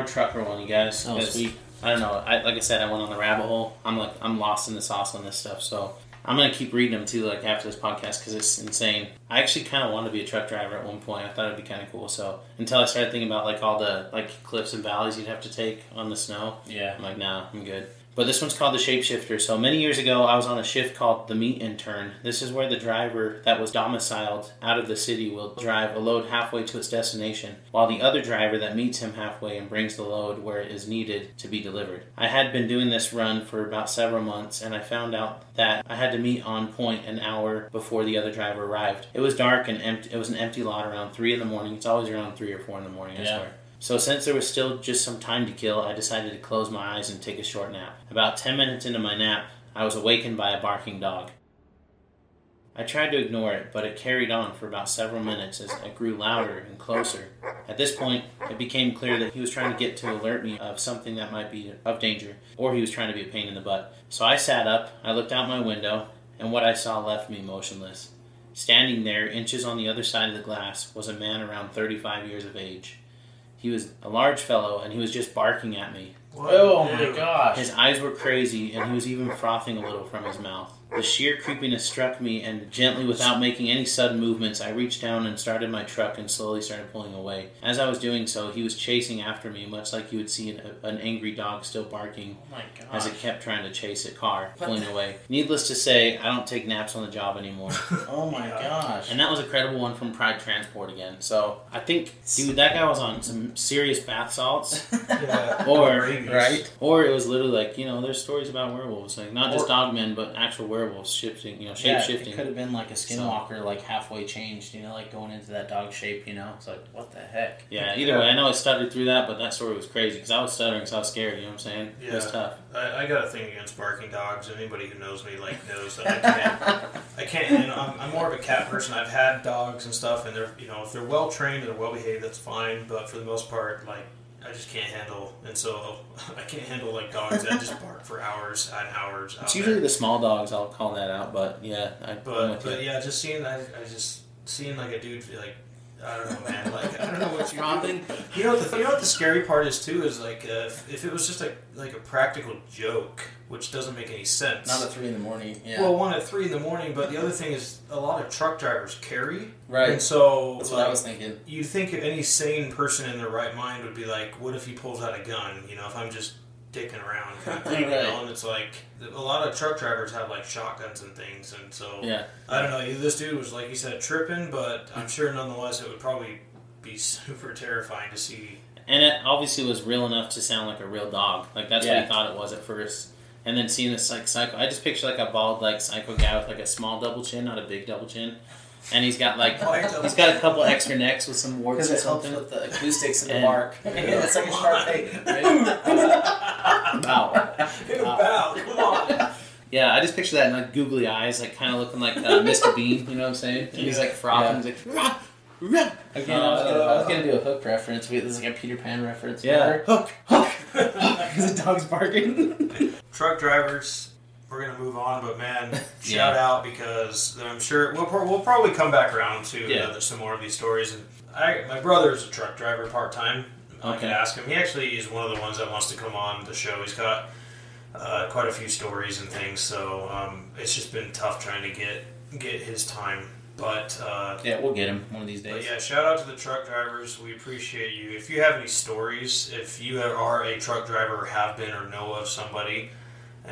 [SPEAKER 3] More trucker one, you guys.
[SPEAKER 1] Oh, sweet.
[SPEAKER 3] I don't know. I, like I said, I went on the rabbit hole. I'm like, I'm lost in the sauce on this stuff. So I'm gonna keep reading them too, like after this podcast, because it's insane. I actually kind of wanted to be a truck driver at one point. I thought it'd be kind of cool. So until I started thinking about like all the like cliffs and valleys you'd have to take on the snow,
[SPEAKER 1] Yeah.
[SPEAKER 3] I'm like, nah, I'm good. But this one's called the Shapeshifter. So many years ago, I was on a shift called the Meet and Turn. This is where the driver that was domiciled out of the city will drive a load halfway to its destination, while the other driver that meets him halfway and brings the load where it is needed to be delivered. I had been doing this run for about several months, and I found out that I had to meet on point an hour before the other driver arrived. It was dark and empty. It was an empty lot around three in the morning. It's always around three or four in the morning. I
[SPEAKER 1] Yeah.
[SPEAKER 3] swear. So, since there was still just some time to kill, I decided to close my eyes and take a short nap. About 10 minutes into my nap, I was awakened by a barking dog. I tried to ignore it, but it carried on for about several minutes as it grew louder and closer. At this point, it became clear that he was trying to get to alert me of something that might be of danger, or he was trying to be a pain in the butt. So I sat up, I looked out my window, and what I saw left me motionless. Standing there, inches on the other side of the glass, was a man around 35 years of age. He was a large fellow, and he was just barking at me.
[SPEAKER 2] what?
[SPEAKER 1] Oh my
[SPEAKER 2] Dude.
[SPEAKER 1] gosh.
[SPEAKER 3] His eyes were crazy, and he was even frothing a little from his mouth. The sheer creepiness struck me, and gently, without making any sudden movements, I reached down and started my truck and slowly started pulling away. As I was doing so, he was chasing after me, much like you would see an, an angry dog still barking
[SPEAKER 1] Oh
[SPEAKER 3] as it kept trying to chase a car,
[SPEAKER 1] What
[SPEAKER 3] pulling
[SPEAKER 1] the-
[SPEAKER 3] away. Needless to say, I don't take naps on the job anymore.
[SPEAKER 1] Oh my gosh.
[SPEAKER 3] And that was a credible one from Pride Transport again. So I think, dude, that guy was on some serious bath salts.
[SPEAKER 2] Yeah.
[SPEAKER 3] Or-
[SPEAKER 1] right?
[SPEAKER 3] Or it was literally like, you know, there's stories about werewolves, like not just
[SPEAKER 1] Or-
[SPEAKER 3] dogmen, but actual werewolves shifting, you know, shape
[SPEAKER 1] Yeah, it
[SPEAKER 3] shifting.
[SPEAKER 1] could have been like a skinwalker, like halfway changed. You know, like going into that dog shape. You know, it's like what the heck.
[SPEAKER 3] Yeah, either way, I know I stuttered through that, but that story was crazy because I was stuttering because I was scared. You know what I'm saying? It was
[SPEAKER 2] Yeah.
[SPEAKER 3] tough.
[SPEAKER 2] I, I got a thing against barking dogs. Anybody who knows me like knows that I can't. I can't. You know, I'm, I'm more of a cat person. I've had dogs and stuff, and they're you know if they're well trained and they're well behaved, that's fine. But for the most part, like I just can't handle, and so I can't handle like dogs that just bark for hours and hours.
[SPEAKER 3] It's
[SPEAKER 2] there.
[SPEAKER 3] usually the small dogs. I'll call that out, but yeah, I,
[SPEAKER 2] But but
[SPEAKER 3] you.
[SPEAKER 2] yeah, just seeing I, I just seeing like a dude like I don't know, man. Like I don't know what you.
[SPEAKER 1] Frothing?
[SPEAKER 2] You know, the, you know what the scary part is too is like uh, if, if it was just like like a practical joke, which doesn't make any sense.
[SPEAKER 1] Not at three in the morning. Yeah.
[SPEAKER 2] Well, one at three in the morning, but the other thing is a lot of truck drivers carry,
[SPEAKER 1] right.
[SPEAKER 2] and so
[SPEAKER 1] That's
[SPEAKER 2] like,
[SPEAKER 1] what I was thinking.
[SPEAKER 2] you think any sane person in their right mind would be like, what if he pulls out a gun? You know, if I'm just dicking around, kind of thing, you know. And it's like a lot of truck drivers have like shotguns and things, and so
[SPEAKER 3] Yeah,
[SPEAKER 2] I don't know. This dude was like you said tripping, but I'm sure nonetheless it would probably be super terrifying to see.
[SPEAKER 3] and it obviously was real enough to sound like a real dog. Like that's what
[SPEAKER 1] Yeah.
[SPEAKER 3] he thought it was at first. And then seeing this like psycho, I just picture like a bald like psycho guy with like a small double chin, not a big double chin, and he's got like he's got a couple extra necks with some warts
[SPEAKER 1] Because
[SPEAKER 3] or something.
[SPEAKER 1] with the acoustics and the
[SPEAKER 3] And-
[SPEAKER 1] bark. it's like a sharp
[SPEAKER 2] Come
[SPEAKER 1] thing.
[SPEAKER 3] Wow.
[SPEAKER 2] Wow, come on.
[SPEAKER 3] Yeah, I just picture that in like googly eyes, like kind of looking like uh, Mr. Bean. You know what I'm saying? And he's like frothing. He's like, rah, rah.
[SPEAKER 1] Again, I, was gonna, I was gonna do a hook reference. This is like a Peter Pan reference.
[SPEAKER 3] Yeah,
[SPEAKER 1] remember?
[SPEAKER 3] hook, hook, because the dog's barking.
[SPEAKER 2] Truck drivers, we're gonna move on, but man, shout out because I'm sure we'll, we'll probably come back around to
[SPEAKER 1] Yeah.
[SPEAKER 2] uh, some more of these stories. And I, my brother's a truck driver part time. I
[SPEAKER 1] Okay.
[SPEAKER 2] could ask him. He actually is one of the ones that wants to come on the show. He's got uh, quite a few stories and things, so um, it's just been tough trying to get get his time. But uh,
[SPEAKER 1] Yeah, we'll get him one of these
[SPEAKER 2] but
[SPEAKER 1] days.
[SPEAKER 2] yeah, shout out to the truck drivers. We appreciate you. If you have any stories, if you are a truck driver or have been or know of somebody,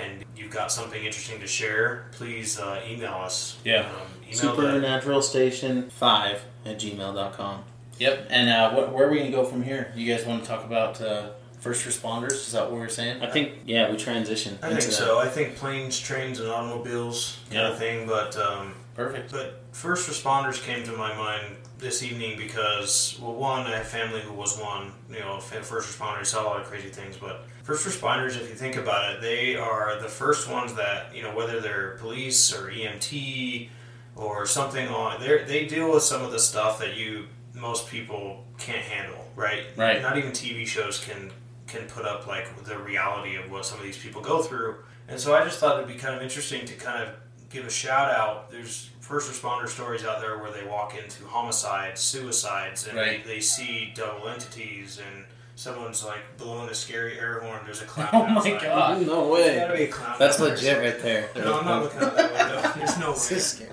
[SPEAKER 2] and you've got something interesting to share, please uh, email us.
[SPEAKER 1] Yeah.
[SPEAKER 2] Um, email the,
[SPEAKER 3] Supernatural Station 5 at gmail.com.
[SPEAKER 1] Yep. And uh, what, where are we gonna go from here? You guys want to talk about uh, first responders? Is that what we're saying?
[SPEAKER 3] I think, yeah, we transition.
[SPEAKER 2] I think
[SPEAKER 3] into
[SPEAKER 2] so. I think planes, trains, and automobiles kind
[SPEAKER 1] Yeah.
[SPEAKER 2] of thing. But um,
[SPEAKER 1] Perfect.
[SPEAKER 2] But first responders came to my mind this evening because, well, one, I have family who was one, you know, first responders, saw a lot of crazy things, but first responders, if you think about it, they are the first ones that, you know, whether they're police or EMT or something on, they they deal with some of the stuff that you, most people can't handle, right?
[SPEAKER 1] Right.
[SPEAKER 2] Not even TV shows can can put up like the reality of what some of these people go through. And so I just thought it'd be kind of interesting to kind of give a shout out. There's first responder stories out there where they walk into homicides, suicides, and
[SPEAKER 1] Right.
[SPEAKER 2] they, they see double entities and someone's like blowing a scary air horn. There's a clown
[SPEAKER 1] Oh my. God.
[SPEAKER 3] No way.
[SPEAKER 2] be a clown.
[SPEAKER 3] That's
[SPEAKER 2] out there
[SPEAKER 3] legit
[SPEAKER 2] somewhere.
[SPEAKER 3] right there.
[SPEAKER 2] No, I'm not looking out that window. There's no way.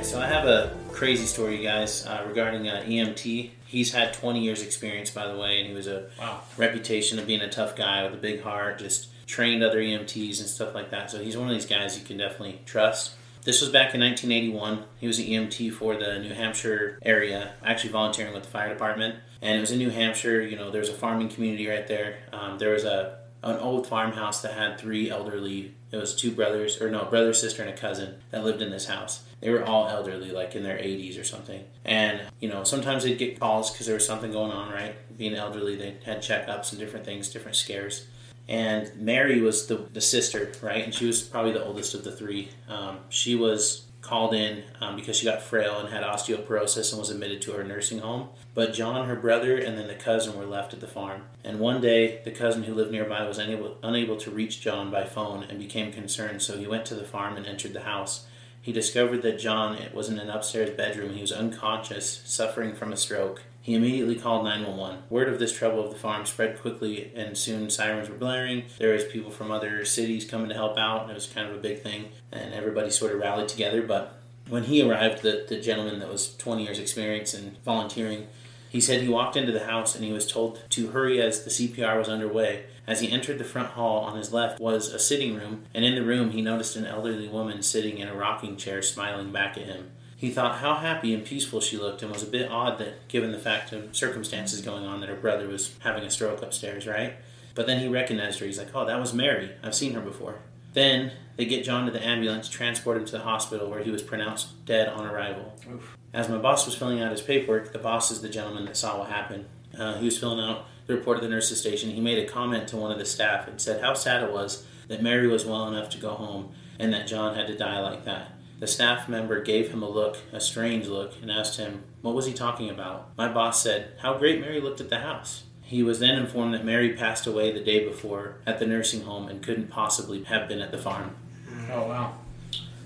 [SPEAKER 3] Right, so I have a crazy story, you guys, uh, regarding uh, EMT. He's had 20 years experience, by the way, and he was a
[SPEAKER 1] Wow.
[SPEAKER 3] reputation of being a tough guy with a big heart, just trained other EMTs and stuff like that. So he's one of these guys you can definitely trust. This was back in 1981. He was an EMT for the New Hampshire area, actually volunteering with the fire department. And it was in New Hampshire. You know, there's a farming community right there. Um, there was a an old farmhouse that had three elderly. It was two brothers, or no, brother, sister, and a cousin that lived in this house. They were all elderly, like in their 80s or something. And you know, sometimes they'd get calls because there was something going on, right? Being elderly, they had checkups and different things, different scares and Mary was the, the sister, right? And she was probably the oldest of the three. Um, she was called in um, because she got frail and had osteoporosis and was admitted to her nursing home. But John, her brother, and then the cousin were left at the farm. And one day, the cousin who lived nearby was unable, unable to reach John by phone and became concerned, so he went to the farm and entered the house. He discovered that John was in an upstairs bedroom. He was unconscious, suffering from a stroke. He immediately called 911. Word of this trouble of the farm spread quickly, and soon sirens were blaring. There was people from other cities coming to help out, and it was kind of a big thing. And everybody sort of rallied together. But when he arrived, the, the gentleman that was 20 years experience in volunteering, he said he walked into the house and he was told to hurry as the CPR was underway. As he entered the front hall, on his left was a sitting room, and in the room he noticed an elderly woman sitting in a rocking chair smiling back at him. He thought how happy and peaceful she looked, and was a bit odd that, given the fact of circumstances going on, that her brother was having a stroke upstairs, right? But then he recognized her. He's like, oh, that was Mary. I've seen her before. Then they get John to the ambulance, transport him to the hospital where he was pronounced dead on arrival. As my boss was filling out his paperwork, the boss is the gentleman that saw what happened. Uh, he was filling out the report at the nurse's station. He made a comment to one of the staff and said how sad it was that Mary was well enough to go home and that John had to die like that. The staff member gave him a look, a strange look, and asked him, What was he talking about? My boss said, How great Mary looked at the house. He was then informed that Mary passed away the day before at the nursing home and couldn't possibly have been at the farm. Mm-hmm.
[SPEAKER 1] Oh wow.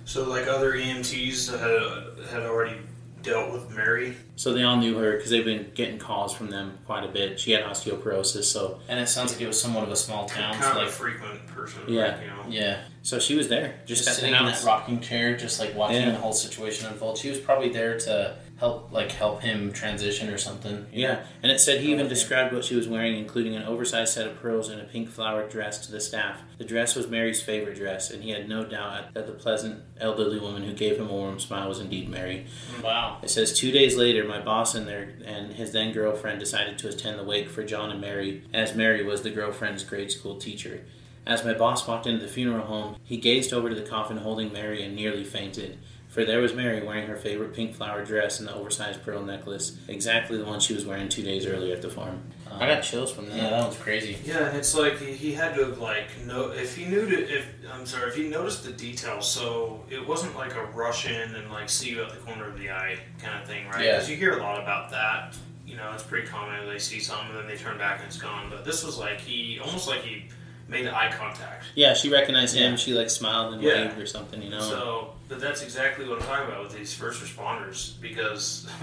[SPEAKER 2] So, like other EMTs that had, had already dealt with Mary.
[SPEAKER 3] So they all knew her because they've been getting calls from them quite a bit. She had osteoporosis, so
[SPEAKER 1] And it sounds like it was somewhat of a small town.
[SPEAKER 2] kind
[SPEAKER 1] So
[SPEAKER 2] of a frequent person.
[SPEAKER 3] Yeah.
[SPEAKER 2] Like, you know.
[SPEAKER 1] yeah.
[SPEAKER 3] So she was there, just,
[SPEAKER 1] just sitting in that rocking chair, just like watching
[SPEAKER 3] Yeah.
[SPEAKER 1] the whole situation unfold. She was probably there to help, like help him transition or something. you know?
[SPEAKER 3] Yeah, and it said he even described what she was wearing, including an oversized set of pearls and a pink flowered dress to the staff. The dress was Mary's favorite dress, and he had no doubt that the pleasant elderly woman who gave him a warm smile was indeed Mary.
[SPEAKER 1] Wow.
[SPEAKER 3] It says two days later, my boss and their and his then girlfriend decided to attend the wake for John and Mary, as Mary was the girlfriend's grade school teacher. As my boss walked into the funeral home, he gazed over to the coffin holding Mary and nearly fainted. For there was Mary wearing her favorite pink flowered dress and the oversized pearl necklace, exactly the one she was wearing two days earlier at the farm. I got chills from that.
[SPEAKER 1] Yeah, that was crazy.
[SPEAKER 2] Yeah, and it's like he, he had to have like know if he knew to if I'm sorry if he noticed the details. So it wasn't like a rush in and like see you at the corner of the eye kind of thing, right?
[SPEAKER 1] Yeah.
[SPEAKER 2] Because you hear a lot about that. You know, it's pretty common. They see something and then they turn back and it's gone. But this was like he almost like he made eye contact.
[SPEAKER 3] Yeah, she recognized him.
[SPEAKER 1] Yeah.
[SPEAKER 3] She like smiled and
[SPEAKER 2] Yeah.
[SPEAKER 3] waved or something, you know.
[SPEAKER 2] So, but that's exactly what I'm talking about with these first responders because.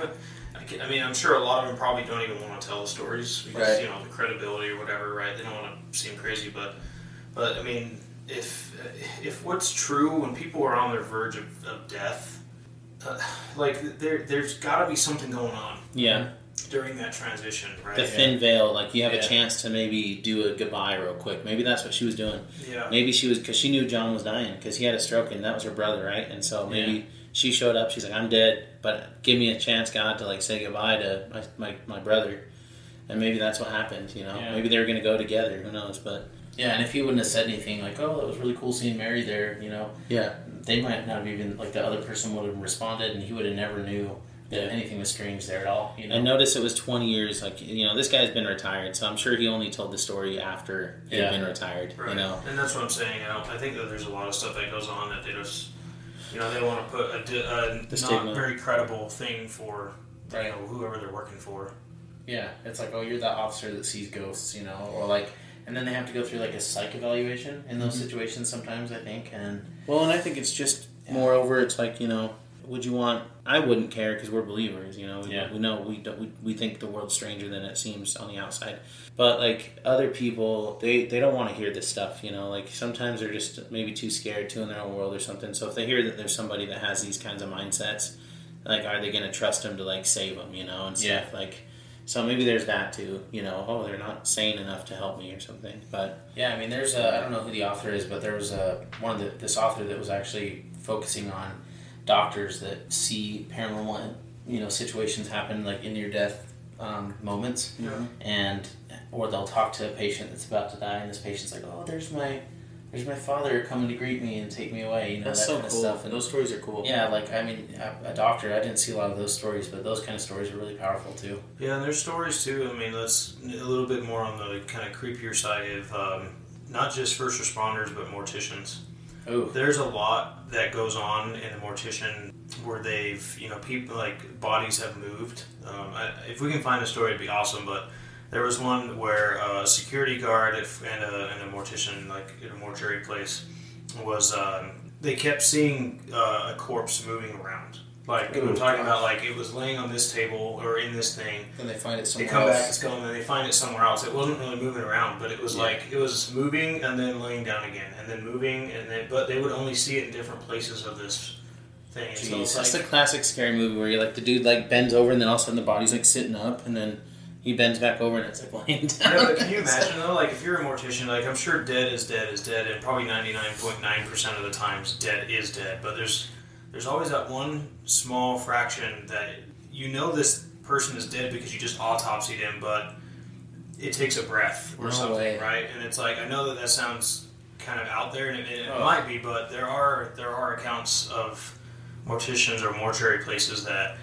[SPEAKER 2] I can- I mean, I'm sure a lot of them probably don't even want to tell the stories because
[SPEAKER 1] Right.
[SPEAKER 2] you know the credibility or whatever, right? They don't want to seem crazy, but, but I mean, if if what's true when people are on their verge of, of death, uh, like there there's got to be something going on
[SPEAKER 3] yeah,
[SPEAKER 2] during that transition, right?
[SPEAKER 3] the thin veil, like you have
[SPEAKER 1] Yeah.
[SPEAKER 3] a chance to maybe do a goodbye real quick. Maybe that's what she was doing.
[SPEAKER 2] yeah,
[SPEAKER 3] Maybe she was because she knew John was dying because he had a stroke and that was her brother, right? And so maybe she showed up. She's like, "I'm dead, but give me a chance, God, to like say goodbye to my my, my brother." And maybe that's what happened. You know,
[SPEAKER 1] Yeah.
[SPEAKER 3] maybe they were gonna go together. Who knows? But
[SPEAKER 1] Yeah, and if he wouldn't have said anything like, "Oh, that was really cool seeing Mary there," you know,
[SPEAKER 3] yeah,
[SPEAKER 1] they might not have even like the other person would have responded, and he would have never knew that
[SPEAKER 3] Yeah.
[SPEAKER 1] anything was strange there at all. You know.
[SPEAKER 3] and notice it was 20 years. Like you know, this guy's been retired, so I'm sure he only told the story after he'd
[SPEAKER 1] Yeah.
[SPEAKER 3] been retired.
[SPEAKER 2] right.
[SPEAKER 3] You know,
[SPEAKER 2] and that's what I'm saying. I, don't, I think that there's a lot of stuff that goes on that they just, you know, they want to put a, a
[SPEAKER 3] The
[SPEAKER 2] not
[SPEAKER 3] stigma.
[SPEAKER 2] very credible thing for you know whoever they're working for.
[SPEAKER 1] Yeah, it's like, oh, you're the officer that sees ghosts, you know, or like, and then they have to go through like a psych evaluation in those mm-hmm. situations sometimes, I think, and
[SPEAKER 3] Well, and I think it's just moreover, it's like you know, would you want? I wouldn't care because we're believers. You know, we,
[SPEAKER 1] Yeah.
[SPEAKER 3] we know we don't we, we think the world's stranger than it seems on the outside. But like other people, they they don't want to hear this stuff. You know, like sometimes they're just maybe too scared, too in their own world or something. So if they hear that there's somebody that has these kinds of mindsets, like are they going to trust them to like save them? You know, and stuff
[SPEAKER 1] Yeah.
[SPEAKER 3] like. So maybe there's that too. You know, oh, they're not sane enough to help me or something. But
[SPEAKER 1] yeah, I mean, there's a, I don't know who the author is, but there was a one of the this author that was actually focusing on doctors that see paranormal, you know, situations happen like in near death um, moments,
[SPEAKER 2] Yeah.
[SPEAKER 1] and or they'll talk to a patient that's about to die, and this patient's like, oh, there's my there's my father coming to greet me and take me away, you know,
[SPEAKER 3] that's
[SPEAKER 1] that
[SPEAKER 3] so
[SPEAKER 1] kind
[SPEAKER 3] cool.
[SPEAKER 1] of stuff, and
[SPEAKER 3] Those stories are cool.
[SPEAKER 1] Yeah, like I mean, a, a doctor. I didn't see a lot of those stories, but those kind of stories are really powerful too.
[SPEAKER 2] Yeah, and there's stories too. I mean, that's a little bit more on the kind of creepier side of um, not just first responders, but morticians.
[SPEAKER 1] Oh,
[SPEAKER 2] There's a lot that goes on in a mortician where they've, you know, people like bodies have moved. Um, I, if we can find a story, it'd be awesome. But there was one where a security guard and a, and a mortician, like in a mortuary place, was um, they kept seeing uh, a corpse moving around. Like
[SPEAKER 1] Ooh,
[SPEAKER 2] I'm talking
[SPEAKER 1] gosh.
[SPEAKER 2] about, like it was laying on this table or in this thing,
[SPEAKER 1] then they find it
[SPEAKER 2] they
[SPEAKER 1] somewhere
[SPEAKER 2] come
[SPEAKER 1] else.
[SPEAKER 2] back, it's gone, and they find it somewhere else. It wasn't really moving around, but it was
[SPEAKER 1] Yeah.
[SPEAKER 2] like it was moving and then laying down again, and then moving, and then but they would only see it in different places of this thing. So it's
[SPEAKER 3] That's
[SPEAKER 2] like,
[SPEAKER 3] the classic scary movie where you like the dude like bends over and then all of a sudden the body's like sitting up and then he bends back over and it's like laying down.
[SPEAKER 2] but can you imagine though? Like if you're a mortician, like I'm sure dead is dead is dead, and probably 99.9 percent of the times dead is dead. But there's there's always that one small fraction that you know this person is dead because you just autopsied him, but it takes a breath or
[SPEAKER 1] No
[SPEAKER 2] something,
[SPEAKER 1] way.
[SPEAKER 2] right? And it's like I know that that sounds kind of out there, and it, it
[SPEAKER 1] Oh.
[SPEAKER 2] might be, but there are there are accounts of morticians or mortuary places that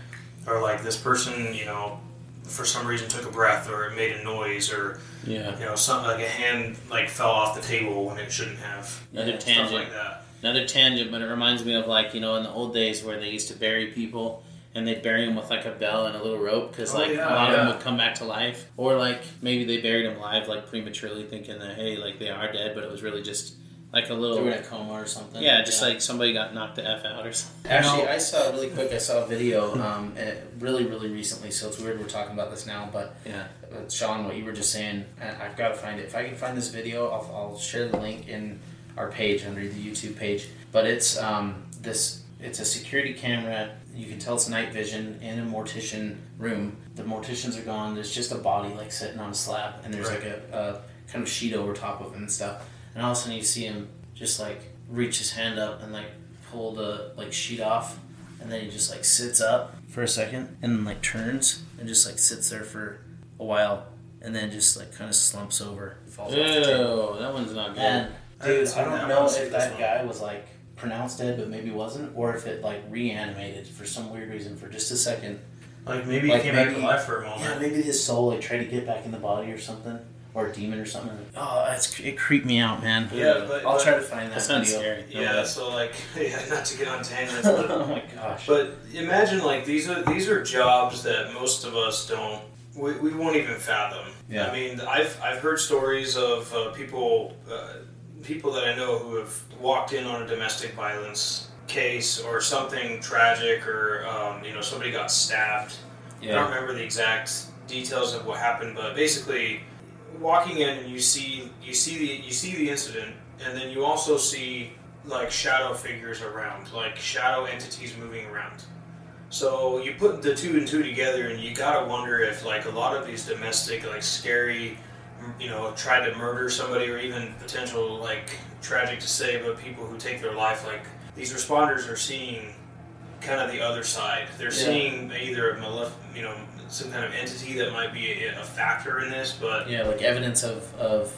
[SPEAKER 2] are like this person, you know, for some reason took a breath or it made a noise or
[SPEAKER 3] yeah.
[SPEAKER 2] you know, something like a hand like fell off the table when it shouldn't have.
[SPEAKER 3] Another
[SPEAKER 2] Stuff like that.
[SPEAKER 3] Another tangent, but it reminds me of like you know in the old days where they used to bury people and they'd bury them with like a bell and a little rope because
[SPEAKER 2] Oh,
[SPEAKER 3] like
[SPEAKER 2] yeah,
[SPEAKER 3] a lot of them would come back to life, or like maybe they buried them live like prematurely, thinking that hey like they are dead, but it was really just like a
[SPEAKER 1] They
[SPEAKER 3] little
[SPEAKER 1] were in a coma or something.
[SPEAKER 3] yeah, just like somebody got knocked the f out or something.
[SPEAKER 1] Actually, I saw really quick. I saw a video, um, really, really recently. So it's weird we're talking about this now, but
[SPEAKER 3] Yeah.
[SPEAKER 1] uh, Sean, what you were just saying, I- I've got to find it. If I can find this video, I'll, I'll share the link in our page under the YouTube page. But it's um, this it's a security camera. You can tell it's night vision in a mortician room. The morticians are gone. There's just a body like sitting on a slab, and there's
[SPEAKER 2] Right.
[SPEAKER 1] like a, a kind of sheet over top of him and stuff. And all of a sudden you see him just like reach his hand up and like pull the like sheet off, and then he just like sits up for a second and then like turns and just like sits there for a while, and then just like kind of slumps over. Falls off the table.
[SPEAKER 3] Ew, that one's not good.
[SPEAKER 1] And dude, I.
[SPEAKER 2] I
[SPEAKER 1] don't know if that
[SPEAKER 2] one.
[SPEAKER 1] guy was like pronounced dead, but maybe wasn't, or if it like reanimated for some weird reason for just a second.
[SPEAKER 2] Like maybe
[SPEAKER 1] Like
[SPEAKER 2] he came back to life for a moment.
[SPEAKER 1] Yeah, maybe his soul like tried to get back in the body or something, or a demon or something. Oh, it's it creeped me out, man.
[SPEAKER 2] Yeah, but-
[SPEAKER 1] I'll
[SPEAKER 2] but-
[SPEAKER 1] try to find that,
[SPEAKER 3] that sounds
[SPEAKER 1] video.
[SPEAKER 3] scary.
[SPEAKER 2] Yeah, so like, yeah, not to get on tangents, but,
[SPEAKER 1] oh my gosh.
[SPEAKER 2] but imagine like these are these are jobs that most of us don't. We, we won't even fathom.
[SPEAKER 1] Yeah.
[SPEAKER 2] I mean, I've I've heard stories of uh, people uh, people that I know who have walked in on a domestic violence case or something tragic, or um, you know somebody got stabbed. I don't remember the exact details of what happened, but basically, walking in and you see you see the you see the incident, and then you also see like shadow figures around, like shadow entities moving around. So you put the two and two together, and you gotta wonder if like a lot of these domestic, like scary, you know, tried to murder somebody, or even potential like tragic to say, but people who take their life, like these responders are seeing kind of the other side. They're
[SPEAKER 1] Yeah.
[SPEAKER 2] seeing either a malef- you know, some kind of entity that might be a, a factor in this, but
[SPEAKER 1] yeah, like evidence of of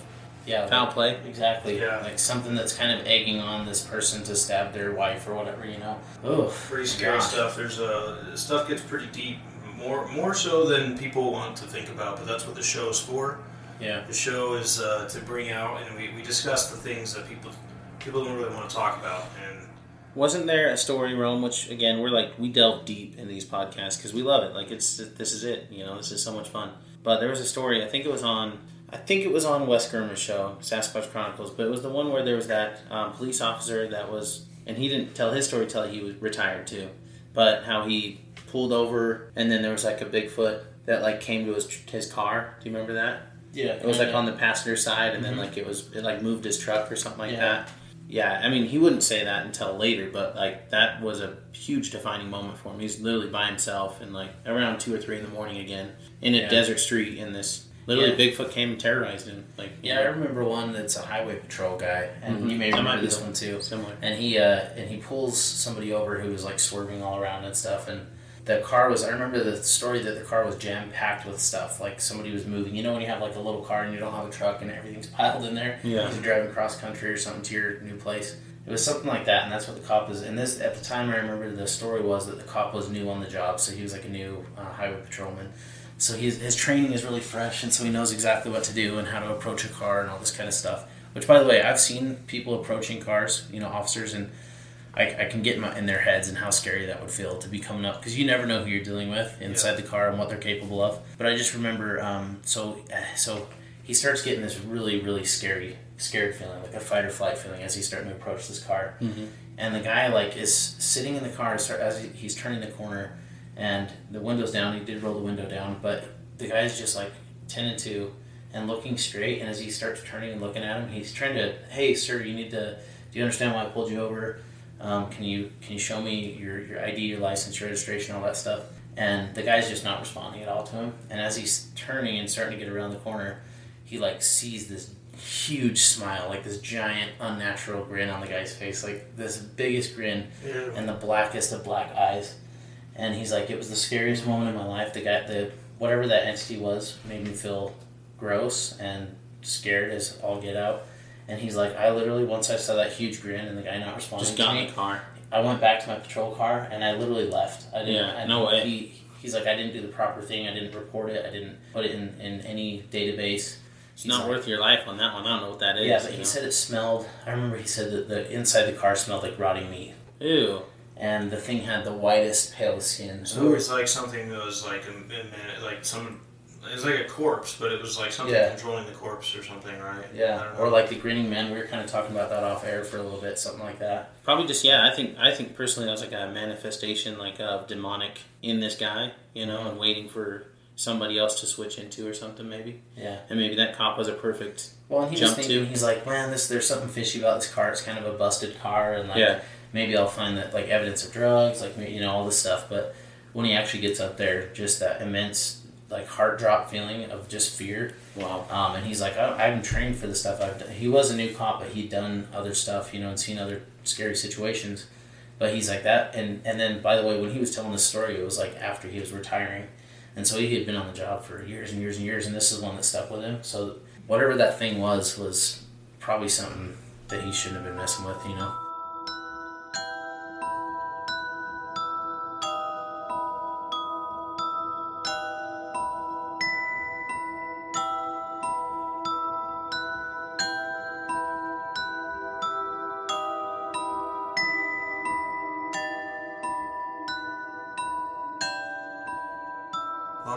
[SPEAKER 1] yeah,
[SPEAKER 3] Foul
[SPEAKER 1] like-
[SPEAKER 3] play.
[SPEAKER 1] Exactly.
[SPEAKER 2] Yeah.
[SPEAKER 1] Like something that's kind of egging on this person to stab their wife or whatever, you know. Oh,
[SPEAKER 2] pretty scary
[SPEAKER 1] gosh.
[SPEAKER 2] stuff. There's a stuff gets pretty deep, more more so than people want to think about. But that's what the show is for.
[SPEAKER 1] Yeah.
[SPEAKER 2] The show is uh, to bring out, and we, we discuss the things that people people don't really want to talk about. And
[SPEAKER 3] Wasn't there a story, Rome? Which again, we're like we delve deep in these podcasts because we love it. Like it's this is it. You know, this is so much fun. But there was a story. I think it was on. I think it was on Wes Germer's show, Sasquatch Chronicles. But it was the one where there was that um, police officer that was, and he didn't tell his story till he was retired too. But how he pulled over, and then there was like a Bigfoot that like came to his his car. Do you remember that?
[SPEAKER 1] Yeah.
[SPEAKER 3] It was like on the passenger side, and then like it was it like moved his truck or something like
[SPEAKER 1] Yeah.
[SPEAKER 3] that. Yeah, I mean he wouldn't say that until later, but like that was a huge defining moment for him. He's literally by himself and like around two or three in the morning again in a
[SPEAKER 1] Yeah.
[SPEAKER 3] desert street in this. Literally. Bigfoot came and terrorized him. Like
[SPEAKER 1] Yeah, I remember one that's a highway patrol guy, and
[SPEAKER 3] Mhm.
[SPEAKER 1] you may remember this one too.
[SPEAKER 3] similar.
[SPEAKER 1] And he uh, and he pulls somebody over who was like swerving all around and stuff, and the car was. I remember the story that the car was jam packed with stuff, like somebody was moving. You know when you have like a little car and you don't have a truck and everything's piled in there.
[SPEAKER 3] Yeah.
[SPEAKER 1] You're driving cross country or something to your new place. It was something like that, and that's what the cop was. And this at the time, I remember the story was that the cop was new on the job, so he was like a new uh, highway patrolman. So his his training is really fresh, and so he knows exactly what to do and how to approach a car and all this kind of stuff. Which, by the way, I've seen people approaching cars, you know, officers, and I, I can get in, my, in their heads and how scary that would feel to be coming up because you never know who you're dealing with inside the car and what they're capable of. But I just remember, um, so uh, so he starts getting this really really scary scared feeling, like a fight or flight feeling, as he's starting to approach this car.
[SPEAKER 3] Mm-hmm.
[SPEAKER 1] And the guy like is sitting in the car start, as he's turning the corner, and the window's down. He did roll the window down, but the guy's just like ten and two and looking straight. And as he starts turning and looking at him, he's trying to, hey sir, you need to. Do you understand why I pulled you over? Um, can you can you show me your, your ID, your license, your registration, all that stuff? And the guy's just not responding at all to him. And as he's turning and starting to get around the corner, he like sees this huge smile, like this giant unnatural grin on the guy's face, like this biggest grin and the blackest of black eyes. And he's like, it was the scariest moment in my life. The guy, the whatever that entity was, made me feel gross and scared as all get out. And he's like, I literally once I saw that huge grin and the guy not responding
[SPEAKER 3] just
[SPEAKER 1] to
[SPEAKER 3] got
[SPEAKER 1] me,
[SPEAKER 3] in the car.
[SPEAKER 1] I went back to my patrol car and I literally left. I didn't.
[SPEAKER 3] Yeah,
[SPEAKER 1] I,
[SPEAKER 3] no way.
[SPEAKER 1] He, he's like, I didn't do the proper thing. I didn't report it. I didn't put it in, in any database.
[SPEAKER 3] It's not worth your life on that one. I don't know what that is.
[SPEAKER 1] Yeah, but he
[SPEAKER 3] know?
[SPEAKER 1] said it smelled. I remember he said that the inside the car smelled like rotting meat,
[SPEAKER 3] Ew.
[SPEAKER 1] and the thing had the whitest, palest skin.
[SPEAKER 2] So it was like something that was like a, a minute, like some. It was like a corpse, but it was like something
[SPEAKER 1] Yeah.
[SPEAKER 2] controlling the corpse or something, right? I
[SPEAKER 1] yeah,
[SPEAKER 2] don't know.
[SPEAKER 1] or like the grinning man. We were kind of talking about that off air for a little bit, something like that.
[SPEAKER 3] Probably just yeah. I think I think personally that was like a manifestation like of demonic in this guy, you know, and waiting for somebody else to switch into or something maybe.
[SPEAKER 1] Yeah.
[SPEAKER 3] And maybe that cop was a perfect.
[SPEAKER 1] Well, and he
[SPEAKER 3] Jump
[SPEAKER 1] was thinking,
[SPEAKER 3] to.
[SPEAKER 1] he's like, man, this there's something fishy about this car. It's kind of a busted car, and like
[SPEAKER 3] Yeah.
[SPEAKER 1] maybe I'll find that like evidence of drugs, like you know all this stuff. But when he actually gets up there, just that immense like heart drop feeling of just fear.
[SPEAKER 3] Wow.
[SPEAKER 1] Um, and he's like, I, I haven't trained for this stuff. I've done. He was a new cop, but he'd done other stuff, you know, and seen other scary situations. But he's like that, and and then by the way, when he was telling this story, it was like after he was retiring, and so he had been on the job for years and years and years, and this is one that stuck with him. So whatever that thing was was probably something that he shouldn't have been messing with, you know.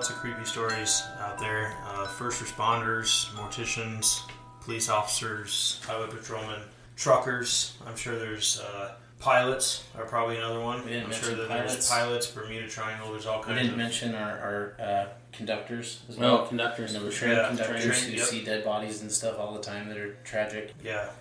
[SPEAKER 2] Lots of creepy stories out there. Uh, first responders, morticians, police officers, highway patrolmen, truckers. I'm sure there's uh, pilots are probably another one.
[SPEAKER 1] We didn't
[SPEAKER 2] I'm sure
[SPEAKER 1] mention
[SPEAKER 2] that
[SPEAKER 1] pilots.
[SPEAKER 2] there's pilots, Bermuda Triangle. There's all kinds.
[SPEAKER 1] We
[SPEAKER 2] kinds
[SPEAKER 1] didn't
[SPEAKER 2] of.
[SPEAKER 1] mention our, our uh, conductors as well.
[SPEAKER 3] conductors.
[SPEAKER 1] And the train
[SPEAKER 2] Yeah,
[SPEAKER 1] conductors
[SPEAKER 2] train,
[SPEAKER 1] who
[SPEAKER 2] yep.
[SPEAKER 1] see dead bodies and stuff all the time that are tragic.
[SPEAKER 2] Yeah.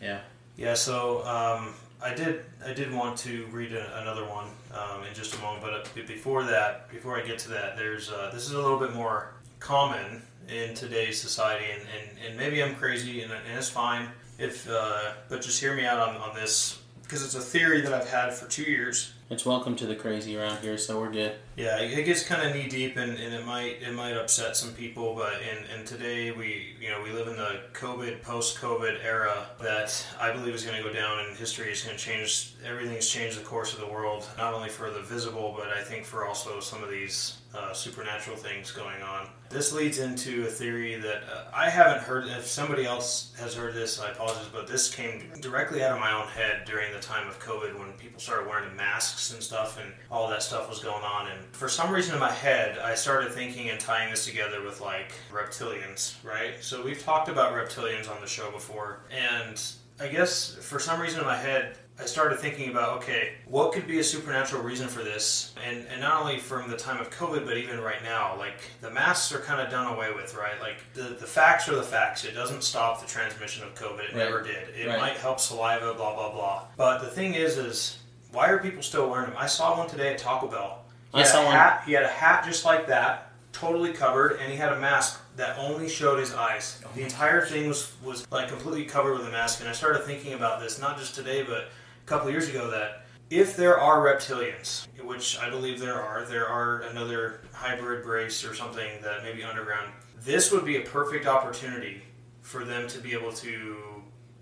[SPEAKER 1] Yeah.
[SPEAKER 2] Yeah, so um, I did I did want to read a, another one um, in just a moment, but uh, before that, before I get to that, there's uh, this is a little bit more common in today's society, and, and, and maybe I'm crazy, and, and it's fine if, uh, but just hear me out on, on this because it's a theory that I've had for two years.
[SPEAKER 3] It's welcome to the crazy around here, so we're good.
[SPEAKER 2] Yeah, it gets kind of knee deep, and, and it might it might upset some people. But and, and today we you know we live in the COVID post COVID era that I believe is going to go down in history. It's going to change everything's changed the course of the world, not only for the visible, but I think for also some of these uh, supernatural things going on. This leads into a theory that uh, I haven't heard. If somebody else has heard this, I apologize, but this came directly out of my own head during the time of COVID when people started wearing masks and stuff, and all that stuff was going on. And for some reason in my head, I started thinking and tying this together with like reptilians, right? So we've talked about reptilians on the show before, and I guess for some reason in my head, I started thinking about okay, what could be a supernatural reason for this? And and not only from the time of COVID, but even right now, like the masks are kind of done away with, right? Like the, the facts are the facts. It doesn't stop the transmission of COVID. It
[SPEAKER 1] Right.
[SPEAKER 2] never did. It
[SPEAKER 1] Right.
[SPEAKER 2] might help saliva, blah blah blah. But the thing is, is why are people still wearing them? I saw one today at Taco Bell. He
[SPEAKER 3] I saw one-
[SPEAKER 2] hat. He had a hat just like that, totally covered, and he had a mask that only showed his eyes. Oh the entire thing was was like completely covered with a mask. And I started thinking about this not just today, but couple of years ago that if there are reptilians, which I believe there are, there are another hybrid race or something that may be underground. This would be a perfect opportunity for them to be able to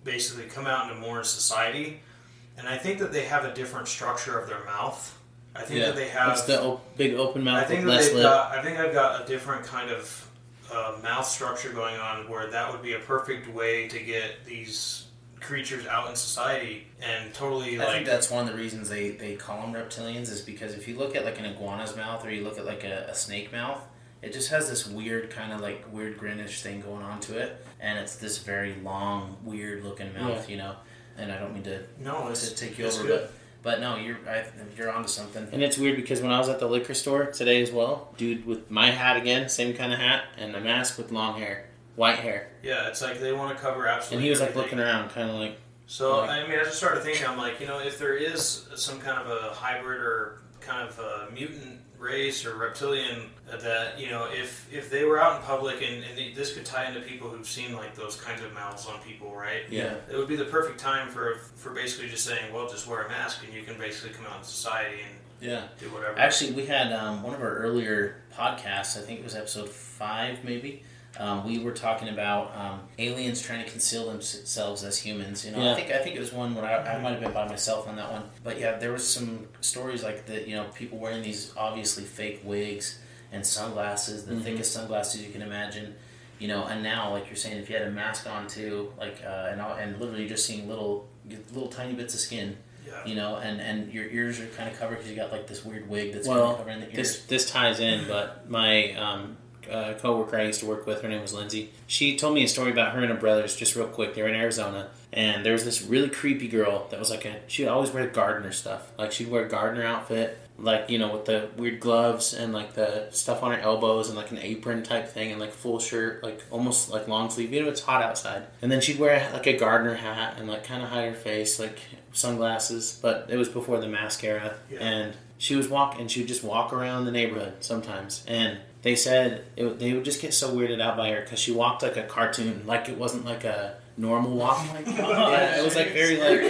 [SPEAKER 2] basically come out into more society. And I think that they have a different structure of their mouth. I think that they have
[SPEAKER 3] It's the op- big open mouth
[SPEAKER 2] I think
[SPEAKER 3] with
[SPEAKER 2] that
[SPEAKER 3] less
[SPEAKER 2] they've
[SPEAKER 3] lip.
[SPEAKER 2] got. I think I've got a different kind of uh, mouth structure going on, where that would be a perfect way to get these creatures out in society and totally
[SPEAKER 1] I
[SPEAKER 2] like.
[SPEAKER 1] think that's one of the reasons they, they call them reptilians is because if you look at like an iguana's mouth or you look at like a, a snake mouth, it just has this weird kind of like weird grinish thing going on to it, and it's this very long, weird looking mouth, you know. And I don't mean to,
[SPEAKER 2] no, it's
[SPEAKER 1] to take you
[SPEAKER 2] it's
[SPEAKER 1] over,
[SPEAKER 2] good.
[SPEAKER 1] but but no, you're I, you're onto something.
[SPEAKER 3] And it's weird because when I was at the liquor store today as well, dude with my hat again, same kind of hat, and a mask with long hair, white hair,
[SPEAKER 2] yeah, it's like they want to cover absolutely.
[SPEAKER 3] and he was like
[SPEAKER 2] everything.
[SPEAKER 3] looking around, kind of like,
[SPEAKER 2] So
[SPEAKER 3] Like-
[SPEAKER 2] I mean, I just started thinking. I'm like, you know, if there is some kind of a hybrid or kind of a mutant race or reptilian that you know, if if they were out in public and, and they, this could tie into people who've seen like those kinds of mouths on people, right?
[SPEAKER 3] yeah,
[SPEAKER 2] It would be the perfect time for for basically just saying, well, just wear a mask and you can basically come out in society and
[SPEAKER 1] Yeah.
[SPEAKER 2] do whatever.
[SPEAKER 1] Actually, we had um, one of our earlier podcasts. I think it was episode five, maybe. Um, we were talking about um, aliens trying to conceal themselves as humans. You know,
[SPEAKER 3] Yeah.
[SPEAKER 1] I think I think it was one where I, I might have been by myself on that one. But yeah, there was some stories like that. You know, people wearing these obviously fake wigs and sunglasses, the
[SPEAKER 3] Mhm.
[SPEAKER 1] thickest sunglasses you can imagine. You know, and now like you're saying, if you had a mask on too, like uh, and and literally just seeing little little tiny bits of skin
[SPEAKER 2] yeah.
[SPEAKER 1] you know, and and your ears are kind of covered because you got like this weird wig that's
[SPEAKER 3] Well,
[SPEAKER 1] kind of covering the ears.
[SPEAKER 3] this this ties in, but my um, uh, coworker I used to work with, her name was Lindsay. She told me a story about her and her brothers. Just real quick, they were in Arizona, and there was this really creepy girl that was like a. She'd always wear gardener stuff. Like she'd wear a gardener outfit, like you know with the weird gloves and like the stuff on her elbows and like an apron type thing and like full shirt like almost like long sleeve you know it's hot outside and then she'd wear like a gardener hat and like kind of hide her face like sunglasses but it was before the mascara
[SPEAKER 2] Yeah.
[SPEAKER 3] and she was walk and she would just walk around the neighborhood sometimes and they said it, they would just get so weirded out by her because she walked like a cartoon like it wasn't like a normal walk yeah, it was like very like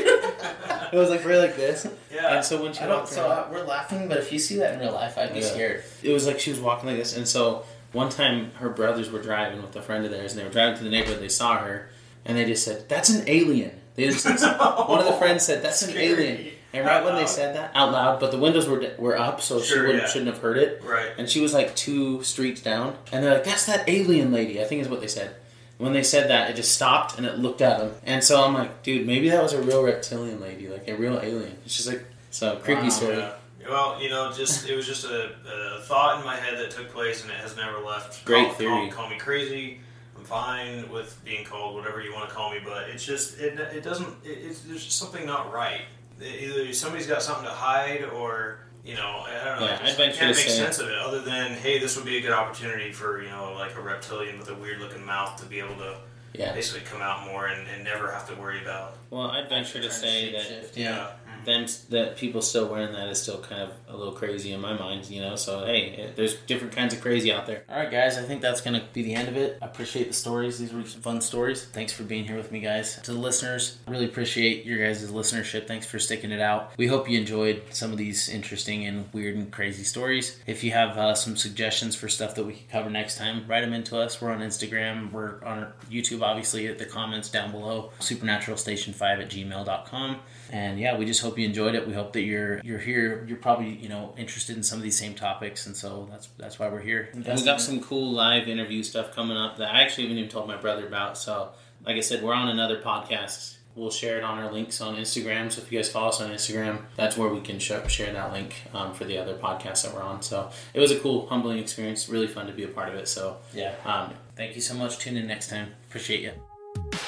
[SPEAKER 3] it was like very like this
[SPEAKER 2] Yeah.
[SPEAKER 3] and so when she
[SPEAKER 4] I
[SPEAKER 3] walked
[SPEAKER 4] so
[SPEAKER 3] around
[SPEAKER 4] uh, we're laughing, but if you see that in real life, I'd be
[SPEAKER 3] Yeah.
[SPEAKER 4] scared.
[SPEAKER 3] it was like she was walking like this. And so one time her brothers were driving with a friend of theirs, and they were driving to the neighborhood. They saw her, and they just said, "That's an alien." They just one of the friends said, "That's an alien." And right when they said that out loud, but the windows were were up, so she wouldn't,
[SPEAKER 2] yeah.
[SPEAKER 3] shouldn't have heard it.
[SPEAKER 2] Right.
[SPEAKER 3] And she was like two streets down, and they're like, "That's that alien lady." I think is what they said. When they said that, it just stopped and it looked at them. And so I'm like, dude, maybe that was a real reptilian lady, like a real alien. It's just like so creepy
[SPEAKER 4] Wow.
[SPEAKER 3] story.
[SPEAKER 2] Yeah. Well, you know, just it was just a, a thought in my head that took place, and it has never left.
[SPEAKER 3] Great
[SPEAKER 2] call,
[SPEAKER 3] theory.
[SPEAKER 2] Call, call me crazy. I'm fine with being called whatever you want to call me, but it's just it, it doesn't. It, it's there's just something not right. Either somebody's got something to hide, or you know, I don't know.
[SPEAKER 3] Yeah,
[SPEAKER 2] I just
[SPEAKER 3] I'd venture
[SPEAKER 2] can't make
[SPEAKER 3] say-
[SPEAKER 2] sense of it other than hey, this would be a good opportunity for you know like a reptilian with a weird looking mouth to be able to
[SPEAKER 3] Yeah.
[SPEAKER 2] basically come out more and, and never have to worry about.
[SPEAKER 3] Well, I'd venture to
[SPEAKER 4] Trying
[SPEAKER 3] say that
[SPEAKER 4] shapeshift, yeah.
[SPEAKER 3] Them that people still wearing that is still kind of a little crazy in my mind, you know. So hey, it, there's different kinds of crazy out there.
[SPEAKER 4] All right, guys. I think that's gonna be the end of it. I appreciate the stories. These were some fun stories. Thanks for being here with me, guys. To the listeners, really appreciate your guys' listenership. Thanks for sticking it out. We hope you enjoyed some of these interesting and weird and crazy stories. If you have uh, some suggestions for stuff that we could cover next time, write them into us. We're on Instagram. We're on YouTube, obviously, at the comments down below. Supernaturalstation5 at gmail.com. And yeah, we just hope you enjoyed it. We hope that you're you're here. You're probably you know interested in some of these same topics, and so that's that's why we're here.
[SPEAKER 3] And we got some cool live interview stuff coming up that I actually haven't even told my brother about. So, like I said, we're on another podcast. We'll share it on our links on Instagram. So if you guys follow us on Instagram, that's where we can sh- share that link um, for the other podcasts that we're on. So it was a cool, humbling experience. Really fun to be a part of it. So
[SPEAKER 4] Yeah.
[SPEAKER 3] um,
[SPEAKER 4] Thank you so much. Tune in next time. Appreciate you.